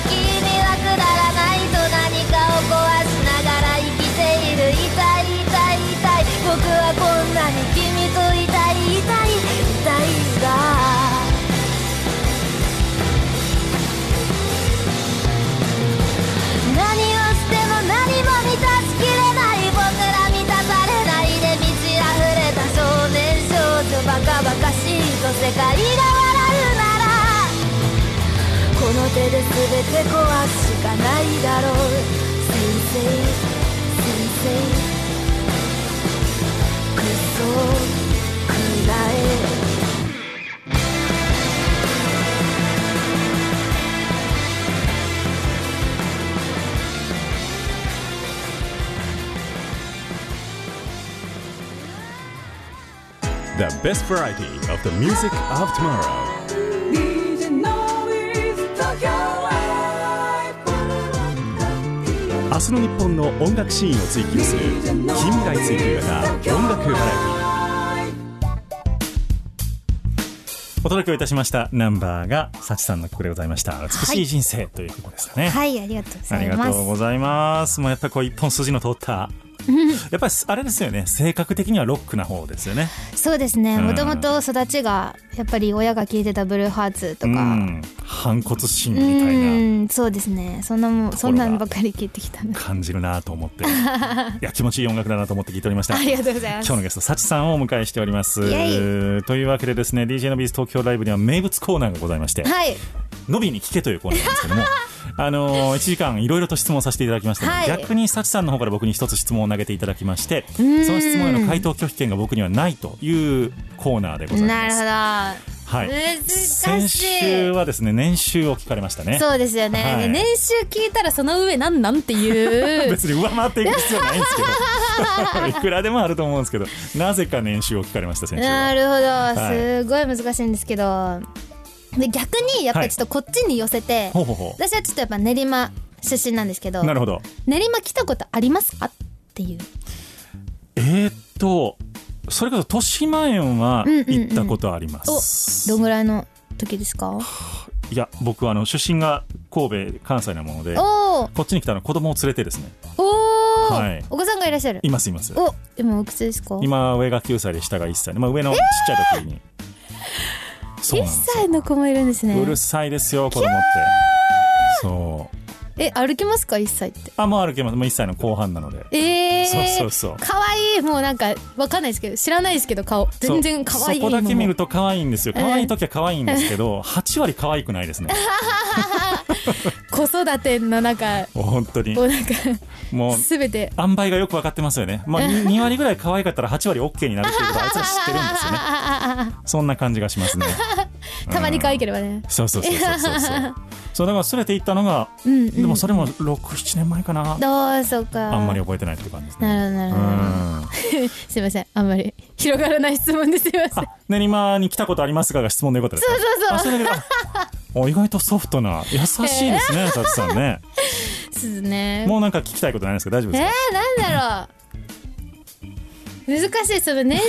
手で全て壊すしかないだろう先生先生クソくらえ
The best variety of the music of tomorrow. 日の日本の音楽シーンを追求する。近未来追求型音楽バラエティお届けをいたしました。ナンバーが幸さんの曲でございました。美しい人生という曲ですかね、
はいありがとうござ
ありが
います
とうござやます。もうやっぱりこう一本筋の通った やっぱりあれですよね。性格的にはロックな方ですよね。
そうですね。
うん。
もともと育ちがやっぱり親が聴いてたブルーハーツとか。
うん。反骨心
う
みたいな。ん。
そうですね。そんなもんそんなんばかり聴いてきた
感じるなと思って。いや気持ちいい音楽だなと思って聞いておりました。
ありがとうございます。
今日のゲスト、幸さんをお迎えしております。というわけでですね、DJ のビーズ東京ライブには名物コーナーがございまして、
はい。
のびに聞けというコーナーなんですけども、あのー、1時間いろいろと質問させていただきましたので、
はい。
逆に幸さんの方から僕に一つ質問を投げていただきまして、その質問への回答拒否権が僕にはないというコーナーでございます。
なる
はい。
難しい。
先週はですね、年収を聞かれましたね。
ほ。どそうですよね、
はい。
で年収聞いたらその上なんなんっていう。
別に上回っていく必要ないんですけど。いくらでもあると思うんですけどなぜか年収を聞かれました先週は。
なるほど。
い。
すごい難しいんですけどで逆にやっぱりちょっとこっちに寄せて、
ほうほうほう。
私はちょっとやっぱ練馬出身なんですけど
なるほど。
練馬来たことありますか？っていう。
えー、っとそれこそ豊島園は
うんうんうん。
行ったことあります、
どんぐらいの時ですか？
いや僕はあの出身が神戸関西なもので
おー。
こっちに来たのは子供を連れてですね。
おー、
はい。
お子さんがいらっしゃる。
いますいます。
お今おいくつですか？
今上が9歳で下が1歳。で、まあ、上のちっちゃい時に、そう
1
なんですよ。
歳の子もいるんですね。
うるさいですよ子供ってそう。
え歩きますか？1歳って。
あもう歩けます。もう1歳の後半なので。
えー、
そうそうそう。
かわい。いもうなんかわかんないですけど知らないですけど顔。全然かわいい
そこだけ見る
と
と可愛いんですよ。可愛い時は可愛いんですけど 8割可愛くないですね
子育ての中
もう本当に。
もうなんか
もう
全て。
塩梅がよく分かってますよね、まあ、2, 割ぐらい可愛かったら8割 OK になるっていうことをあいつら知ってるんですよね。そんな感じがしますね。
たまに可愛ければね。
そうそうそうそうそうそう。そうだから連れて行ったのが、
うんうん。
でもそれも67年前かな。
どうそうか。
あんまり覚えてないって感じですね。
なるほどなる
う
ほど。
ん。
すいません。あんまり広がらない質問ですいません。
あ練馬に来たことありますかが質問でよかったですか？
そうそうそう。
お意外とソフトな優しいですね タツさんね。
すね。
もうなんか聞きたいことないですか大丈夫
え
ですか？
ー、なんだろう。
難しい。その年収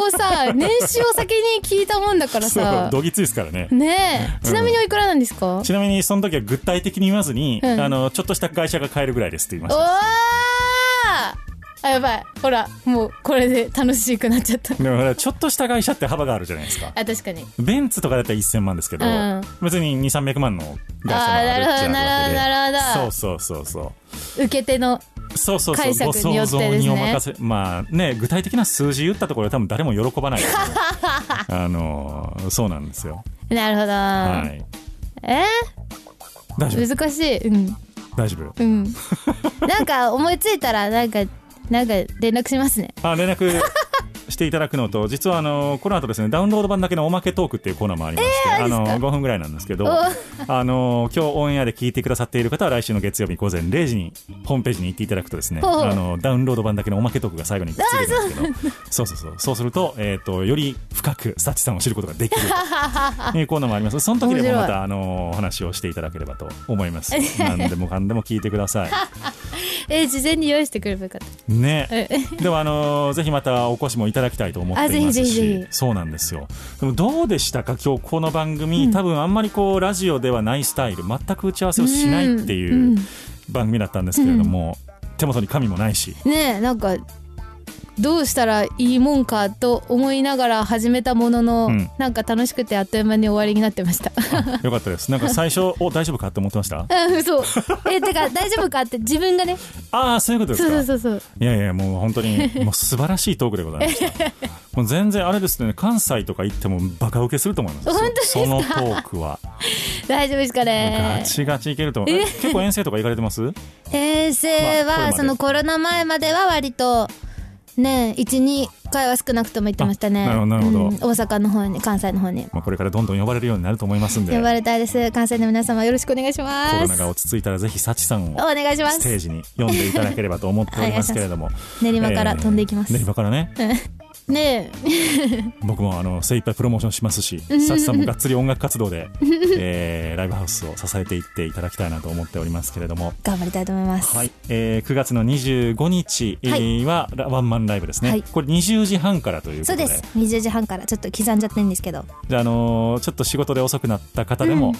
をさ 年収を先に聞いたもんだから
そう
さ
どぎついですからね。
ねえ。ちなみにおいくらなんですか、お
ちなみにその時は具体的に言わずに、
うん。
あのちょっとした会社が買えるぐらいですって言いまし
お
た
ーあやばい。ほらもうこれで楽しくなっちゃった。
でもほらちょっとした会社って幅があるじゃないですか。
あ確かに。
ベンツとかだったら1000万ですけど、
うん。
別に2300万の会社もある
ほどなるほど
そうそうそうそう。
受け手の
そうそうそう。
解釈によってですね。
ご想像にお任せ。まあね具体的な数字言ったところで多分誰も喜ばない。あのそうなんですよ。
なるほど、
はい。
え？
大丈夫。
ー、難しい。うん。
大丈夫
うん。なんか思いついたらなんかなんか連絡しますね。
あ連絡。していただくのと実はあのこの後ですねダウンロード版だけのおまけトークっていうコーナーもありまして、あの5分ぐらいなんですけど
お
あの今日オンエアで聞いてくださっている方は来週の月曜日午前0時にホームページに行っていただくとですねあのダウンロード版だけのおまけトークが最後にくっついてるんですけど そうそうそうそうすると,、えー、とより深くサチさんを知ることができるという コーナーもあります。その時でもまたあのお話をしていただければと思います。何でもかんでも聞いてください。
えー、事前に用意してくればよかった。
ね。
え
でもあのーぜひまたお越しもいただきたいと思っていますし。
ひ
そうなんですよ。でもどうでしたか？今日この番組、多分あんまりこうラジオではないスタイル。全く打ち合わせをしないっていううん番組だったんですけれども、手元に紙もないし。
ねえなんかどうしたらいいもんかと思いながら始めたものの、
うん。
なんか楽しくてあっという間に終わりになってました。
よかったです。なんか最初 お大丈夫かって思ってました？
うんそうえてか大丈夫かって自分がね。
ああそういうことです
そう
か
そうそうそう。
いやいやもう本当に もう素晴らしいトークでございました。もう全然あれですね。関西とか行ってもバカ受けすると思います。
本当ですか？
そのトークは。
大丈夫ですか
ガ
ね
チガチいけると思う。え？結構遠征とか行かれてます？
平成
まあこれまで。
はそのコロナ前までは割とね12回は少なくとも行ってましたね。
あなるほどなるほど。
うん大阪の方に関西の方に。
まあ、これからどんどん呼ばれるようになると思いますんで。
呼ばれたいです関西の皆様よろしくお願いし
コ
ます。
ロナが落ち着いたらぜひ幸さんを
お願いします。
ステージに読んでいただければと思っておりますけれども。
練馬から飛んでいきます、
えー練馬からね
ねえ。
僕もあの精一杯プロモーションしますし幸さんもがっつり音楽活動で、えーライブハウスを支えていっていただきたいなと思っておりますけれども。
頑張りたいと思います、
はい、えー9月の25日えーはラワンマンライブですね、
はい。
これ20時半からということで。
そうです。20時半から。ちょっと刻んじゃってるんですけど。
であのーちょっと仕事で遅くなった方でも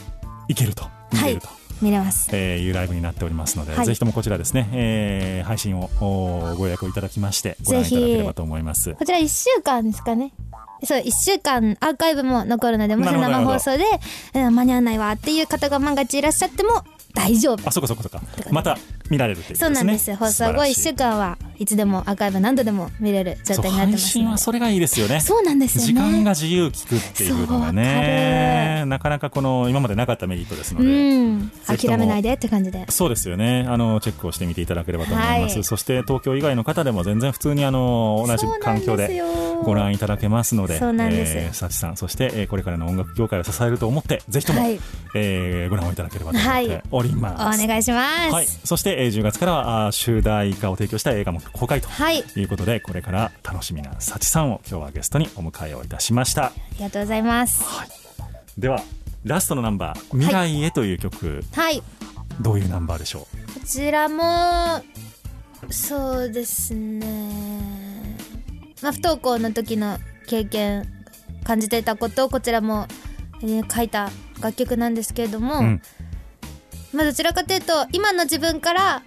行けると、見れると、
見れます。
えーいうライブになっておりますので、
はい。
ぜひともこちらですね、えー配信をおご予約をいただきましてご覧いただければと思います。
こちら1週間ですかね。そう1週間アーカイブも残るのでもし生放送でうん間に合わないわっていう方が万が一いらっしゃっても大丈夫。
あ、そこそこそこ。また見られるということですね。
そうなんです放送後1週間はいつでもアーカイブ何度でも見れる状態になって
配
ますので
信はそれがいいですよね。
そうなんですよね
時間が自由聞くっていうのがね、なかなかこの今までなかったメリットですの
う
で。
ん
ぜひとも
諦めないでって感じで
そうですよね。あの、チェックをしてみていただければと思います。
はい
そして、東京以外の方でも全然普通にあの、同じ環境でご覧いただけますので、
そうなんです
えー、幸さん、そして、えーこれからの音楽業界を支えると思って、ぜひとも、
はい
えーご覧をいただければと思っており
お
ます。
願いします
はい、そして、えー10月からはあー主題歌を提供した映画も公開と
はい。
いうことで、これから楽しみな幸さんを今日はゲストにお迎えをいたしました。
ありがとうございます。
では、ラストのナンバー、未来へという曲、
はい。
どういうナンバーでしょう？
こちらもそうですね。まあ不登校の時の経験感じていたことをこちらも、えー書いた楽曲なんですけれども、
うん
まあどちらかというと今の自分から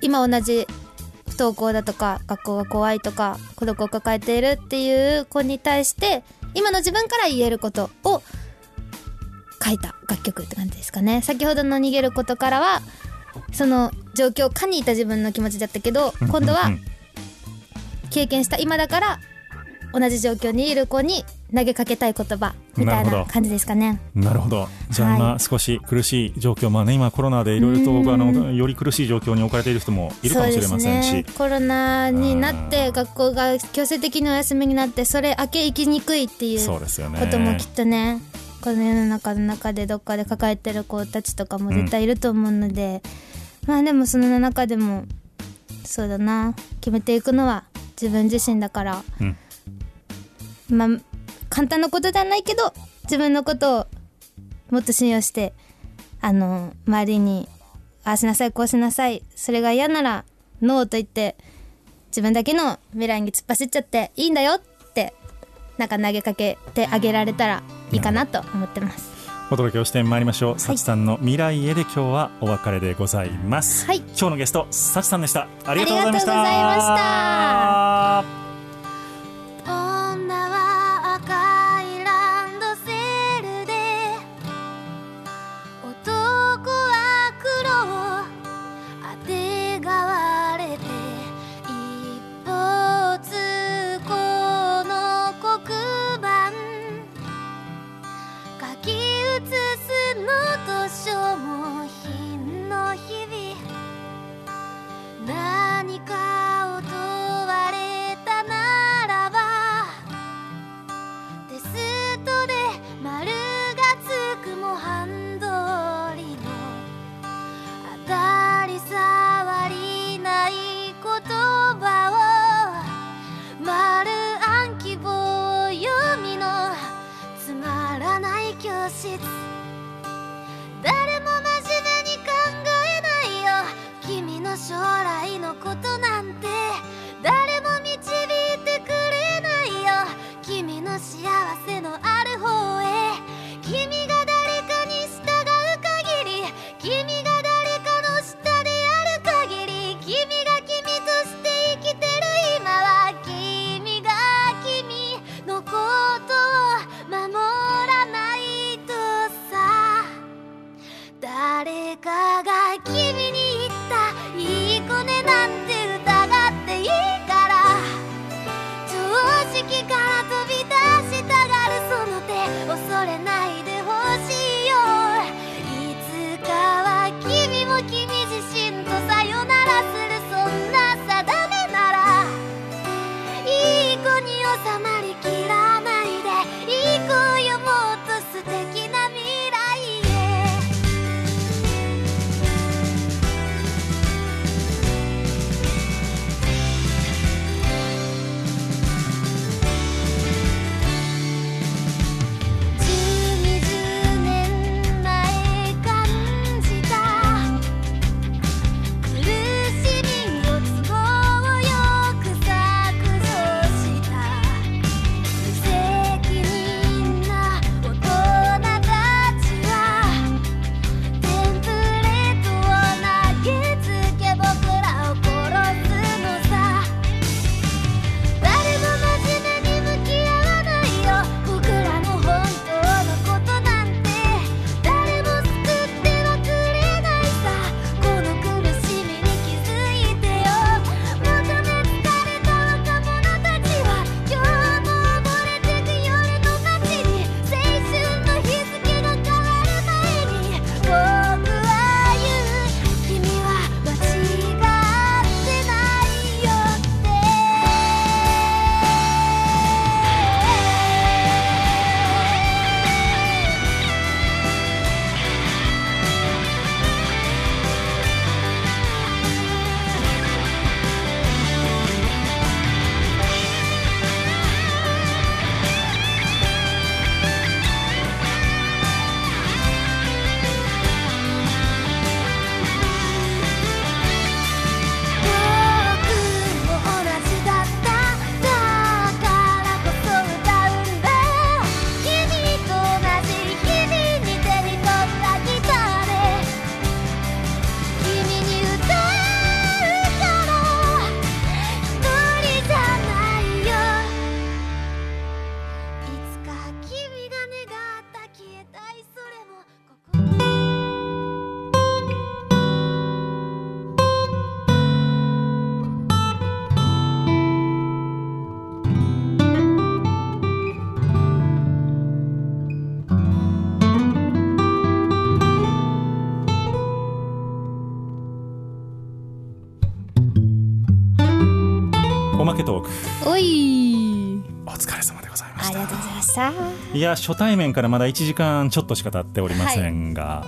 今同じ不登校だとか学校が怖いとか孤独を抱えているっていう子に対して今の自分から言えることを書いた楽曲って感じですかね。先ほどの逃げることからはその状況下にいた自分の気持ちだったけど今度は
うん。
経験した今だから同じ状況にいる子に投げかけたい言葉みたい
な
感じですかね。
なるほど。じゃあ今
はい。
少し苦しい状況、まあね今コロナでいろいろとあのより苦しい状況に置かれている人もいるかもしれませんし、
ね。コロナになって学校が強制的にお休みになってそれ明け行きにくいっていう。こともきっとねこの世の中の中でどっかで抱えてる子たちとかも絶対いると思うので、まあでもその中でもそうだな決めていくのは自分自身だから、
うん
まあ簡単なことではないけど自分のことをもっと信用してあの周りにああしなさいこうしなさいそれが嫌ならノーと言って
自分だけの未来に突っ走っちゃっていいんだよってなんか投げかけてあげられたらいいかなと思ってます。
お届けをしてまいりましょう、さちさんの未来へで今日はお別れでございます、
はい。
今日のゲストさちさんでした。ありがとうございました
の図書もトー
ク。
おい。
お疲れ様でございました。
ありがとうございました。
いや初対面からまだ1時間ちょっとしか経っておりませんが、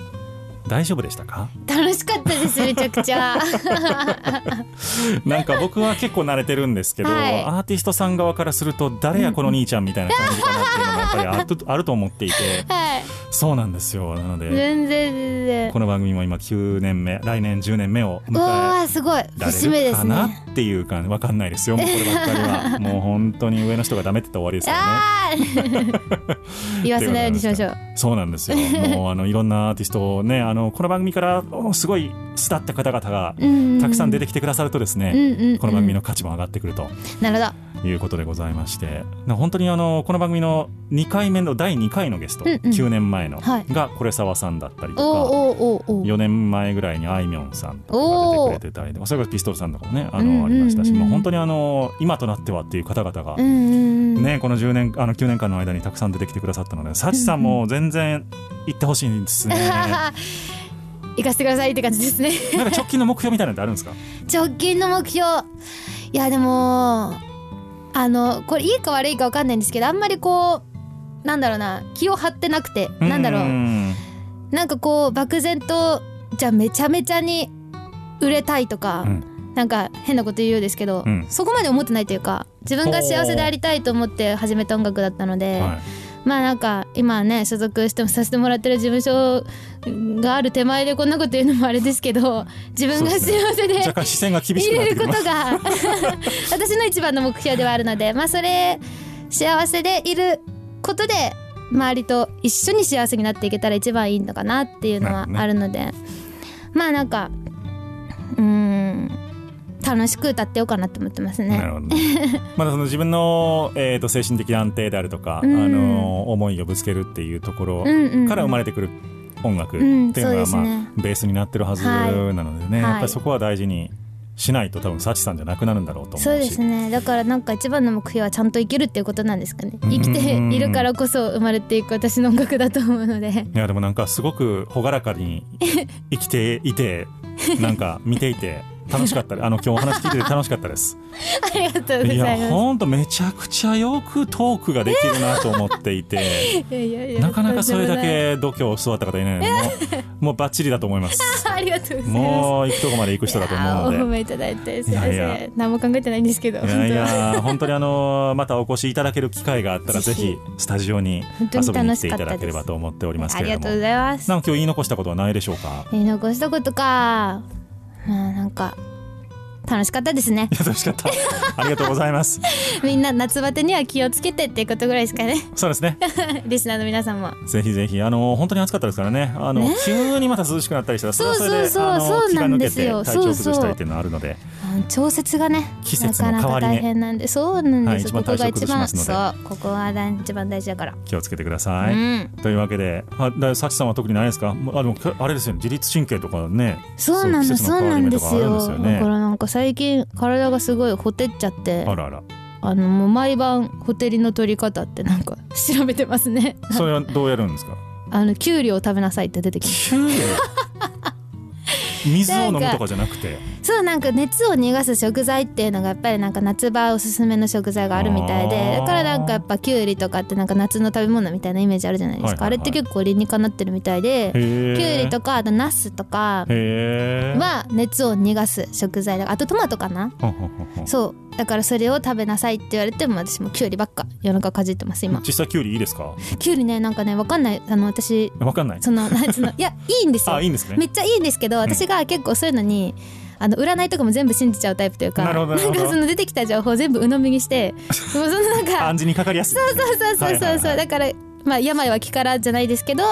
大丈夫でしたか？
楽しかった
ですめちゃくちゃ。
なんか僕は結構慣れてるんですけど、
はい。
アーティストさん側からすると誰やこの兄ちゃんみたいな感じかなっていうのがやっぱりあるとあると思っていて
はい。
そうなんですよ。なので
全然全然
この番組も今9年目来年10年目を迎え
ーすごい。
ら
節目です
な
ね
っていう感じ。わかんないですよもうこればっかりは。もう本当に上の人がダメって言ったら終わりですからね
言わせないようにしましょう。
そうなんですよ。もうあのいろんなアーティストをねあのこの番組からおすごい巣立った方々がたくさん出てきてくださるとですね、この番組の価値も上がってくると。
なるほど。
いうことでございまして。な本当にあのこの番組の2回目の第2回のゲスト、
うんうん。
9年前の、
はい。
がこれ沢さんだったり
お
とか
ーおーおーおー。
4年前ぐらいにあいみょんさんとかが出てくれてたりとかそれからピストルさんとかもねあの、ありましたしもう本当にあの今となってはっていう方々が、ね、この10年あの9年間の間にたくさん出てきてくださったのでサチさんも全然行ってほしいんですね。
行かせてくださいって感じですね。
なんか直近の目標みたいなのってあるんですか？
直近の目標。いやでもあのこれいいか悪いか分かんないんですけどあんまりこうなんだろうな気を張ってなくてなんだろう。
うん。
なんかこう漠然とじゃあめちゃめちゃに売れたいとか、
うん。
なんか変なこと言うようですけど、
うん。
そこまで思ってないというか自分が幸せでありたいと思って始めた音楽だったので、
はい
まあなんか今ね所属してもさせてもらってる事務所がある手前でこんなこと言うのもあれですけど自分が幸せで
若干視線が厳しく
入れることが 私の一番の目標ではあるのでまあそれ幸せでいることで周りと一緒に幸せになっていけたら一番いいのかなっていうのはあるので、まあなんかうーん楽しく歌ってようかなって思ってますね。
なるほどね。まだその自分の、えー、と精神的安定であるとか、
うん。
あの思いをぶつけるっていうところ
うんうんうん。
から生まれてくる音楽って
うん
いうのが、
そうですね。
まあ、ベースになってるはずなのでね、
はい。
やっぱりそこは大事にしないと多分サチさんじゃなくなるんだろうと
そうですね。だからなんか一番の目標はちゃんと生きるっていうことなんですかね。生きているからこそ生まれていく私の音楽だと思うので。
いやでもなんかすごく朗らかに生きていてなんか見ていて楽しかった。あの今日お話聞いてて楽しかったです。
ありがとうご
いや
ざいます。
ほんとめちゃくちゃよくトークができるなと思っていて。
いやいやいや
なかなかそれだけ度胸座った方いないのでもうもうバッチリだと思います。
ありがとうございます。
もう行くとこまで行く人だと思う
いやーお褒
の
めいただいてすいません
いやいや。
何も考えてないんですけど。
でいやい
本
や。本当にあのまたお越しいただける機会があったらぜ
ぜひ
ひスタジオに遊びに来てい
た
だければと思っております
当ありがとうご
けれども
ざいます。
なんか今日言い残したことはないでしょうか？
言い残したことかまあなんか楽しかったですね。
楽しかった。ありがとうございます。
みんな夏バテには気をつけてっていうことぐらいですかね。
そうですね。
リスナーの皆さんも。
ぜひぜひ。あの本当に暑かったですからね。あの
ね
急にまた涼しくなったりしたらそれはそれで
そうそうそうそうなん
気が抜けて
ですよ。
体調崩したりっていうのはあるので。
うん調節がね
季節の
なかなか大変なんでそうなんです、
はい一番
ここが
体調崩しますので。
そうここが大一番大事だから、
気をつけてください、
うん。
というわけであだサチさんは特にないですか？あでもあれですよね。自律神経とかね。
そうなんですそうなんですよ。だからなんか最近体がすごいほてっちゃって
あらあら。
あのもう毎晩ほてりの取り方ってなんか 調べてますね。
それはどうやるんですか？
あのキュウリを食べなさいって出てきて
キュウリ？水を飲むとかじゃなくて？
そうなんか熱を逃がす食材っていうのがやっぱりなんか夏場おすすめの食材があるみたいでだからなんかやっぱキュウリとかってなんか夏の食べ物みたいなイメージあるじゃないですか、
はいはいはい。
あれって結構理にかなってるみたいで
キュ
キュウリとかあとナスとかは熱を逃がす食材だあとトマトかな。そうだからそれを食べなさいって言われても私もキュウリばっか夜中かじってます今。
実際キュウリいいですか？
キュウリねなんかねわかんない。あの私
わかんない。
そのなんつうの？いやいいんですよ。
あいいんですね。
めっちゃいいんですけど私が結構そういうのにあの占いとかも全部信じちゃうタイプというか
な
んかその出てきた情報を全部鵜呑みにしてもうそのなんか
暗示にかかりやすい。
そうそうそうそうそう、
はいはいはい。
だからまあ病は気からじゃないですけど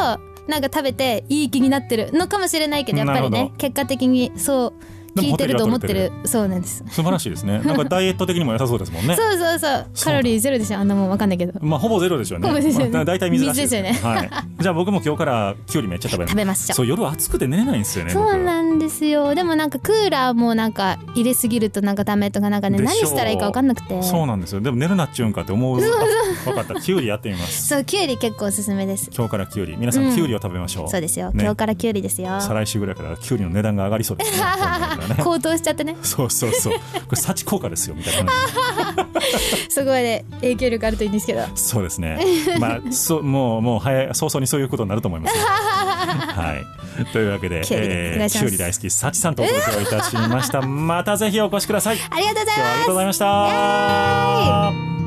なんか食べていい気になってるのかもしれないけどやっぱりね結果的にそう聞いてると思ってる。そうなんです。
素晴らしいですね。なんかダイエット的にも良さそうですもんね。
そうそうそう。カロリーゼロでしょ。あんなもんわかんないけど。
まあほぼゼロですよね。
ほぼゼロですよね。
まあ大体水
ですよね。
はい、じゃあ僕も今日からキュウリめっちゃ食べます。
食べましょう。
そう夜暑くて寝れないんですよね
そう
僕
なんですよ。でもなんかクーラーもなんか入れすぎるとなんかダメとかなんかね何したらいいかわかんなくて。
そうなんですよ。でも寝るなっちゅうんかって思う。分かった。キュウリやってみます。
そうキュウリ結構おすすめです。
今日からキュウリ。皆さん
うん。
キュウリを食べましょう、
そうですよ、
ね。
今日からキュウリですよ。
再来週ぐらいからキュウリの値段が上がりそうですね 今度からね。
高騰しちゃってね。
そうそうそう。これ幸効果ですよみたいな。
すごいね影響力あるといいんですけど。
そうですね。まあそうもうもう早い早々にそういうことになると思いますよ。はい。というわけで、
きゅうりお願いします。
きゅうり大好き幸さんとお届けをいたしました。またぜひお越しください。
ありがとうござい
今日はありがとうござい
ま
ました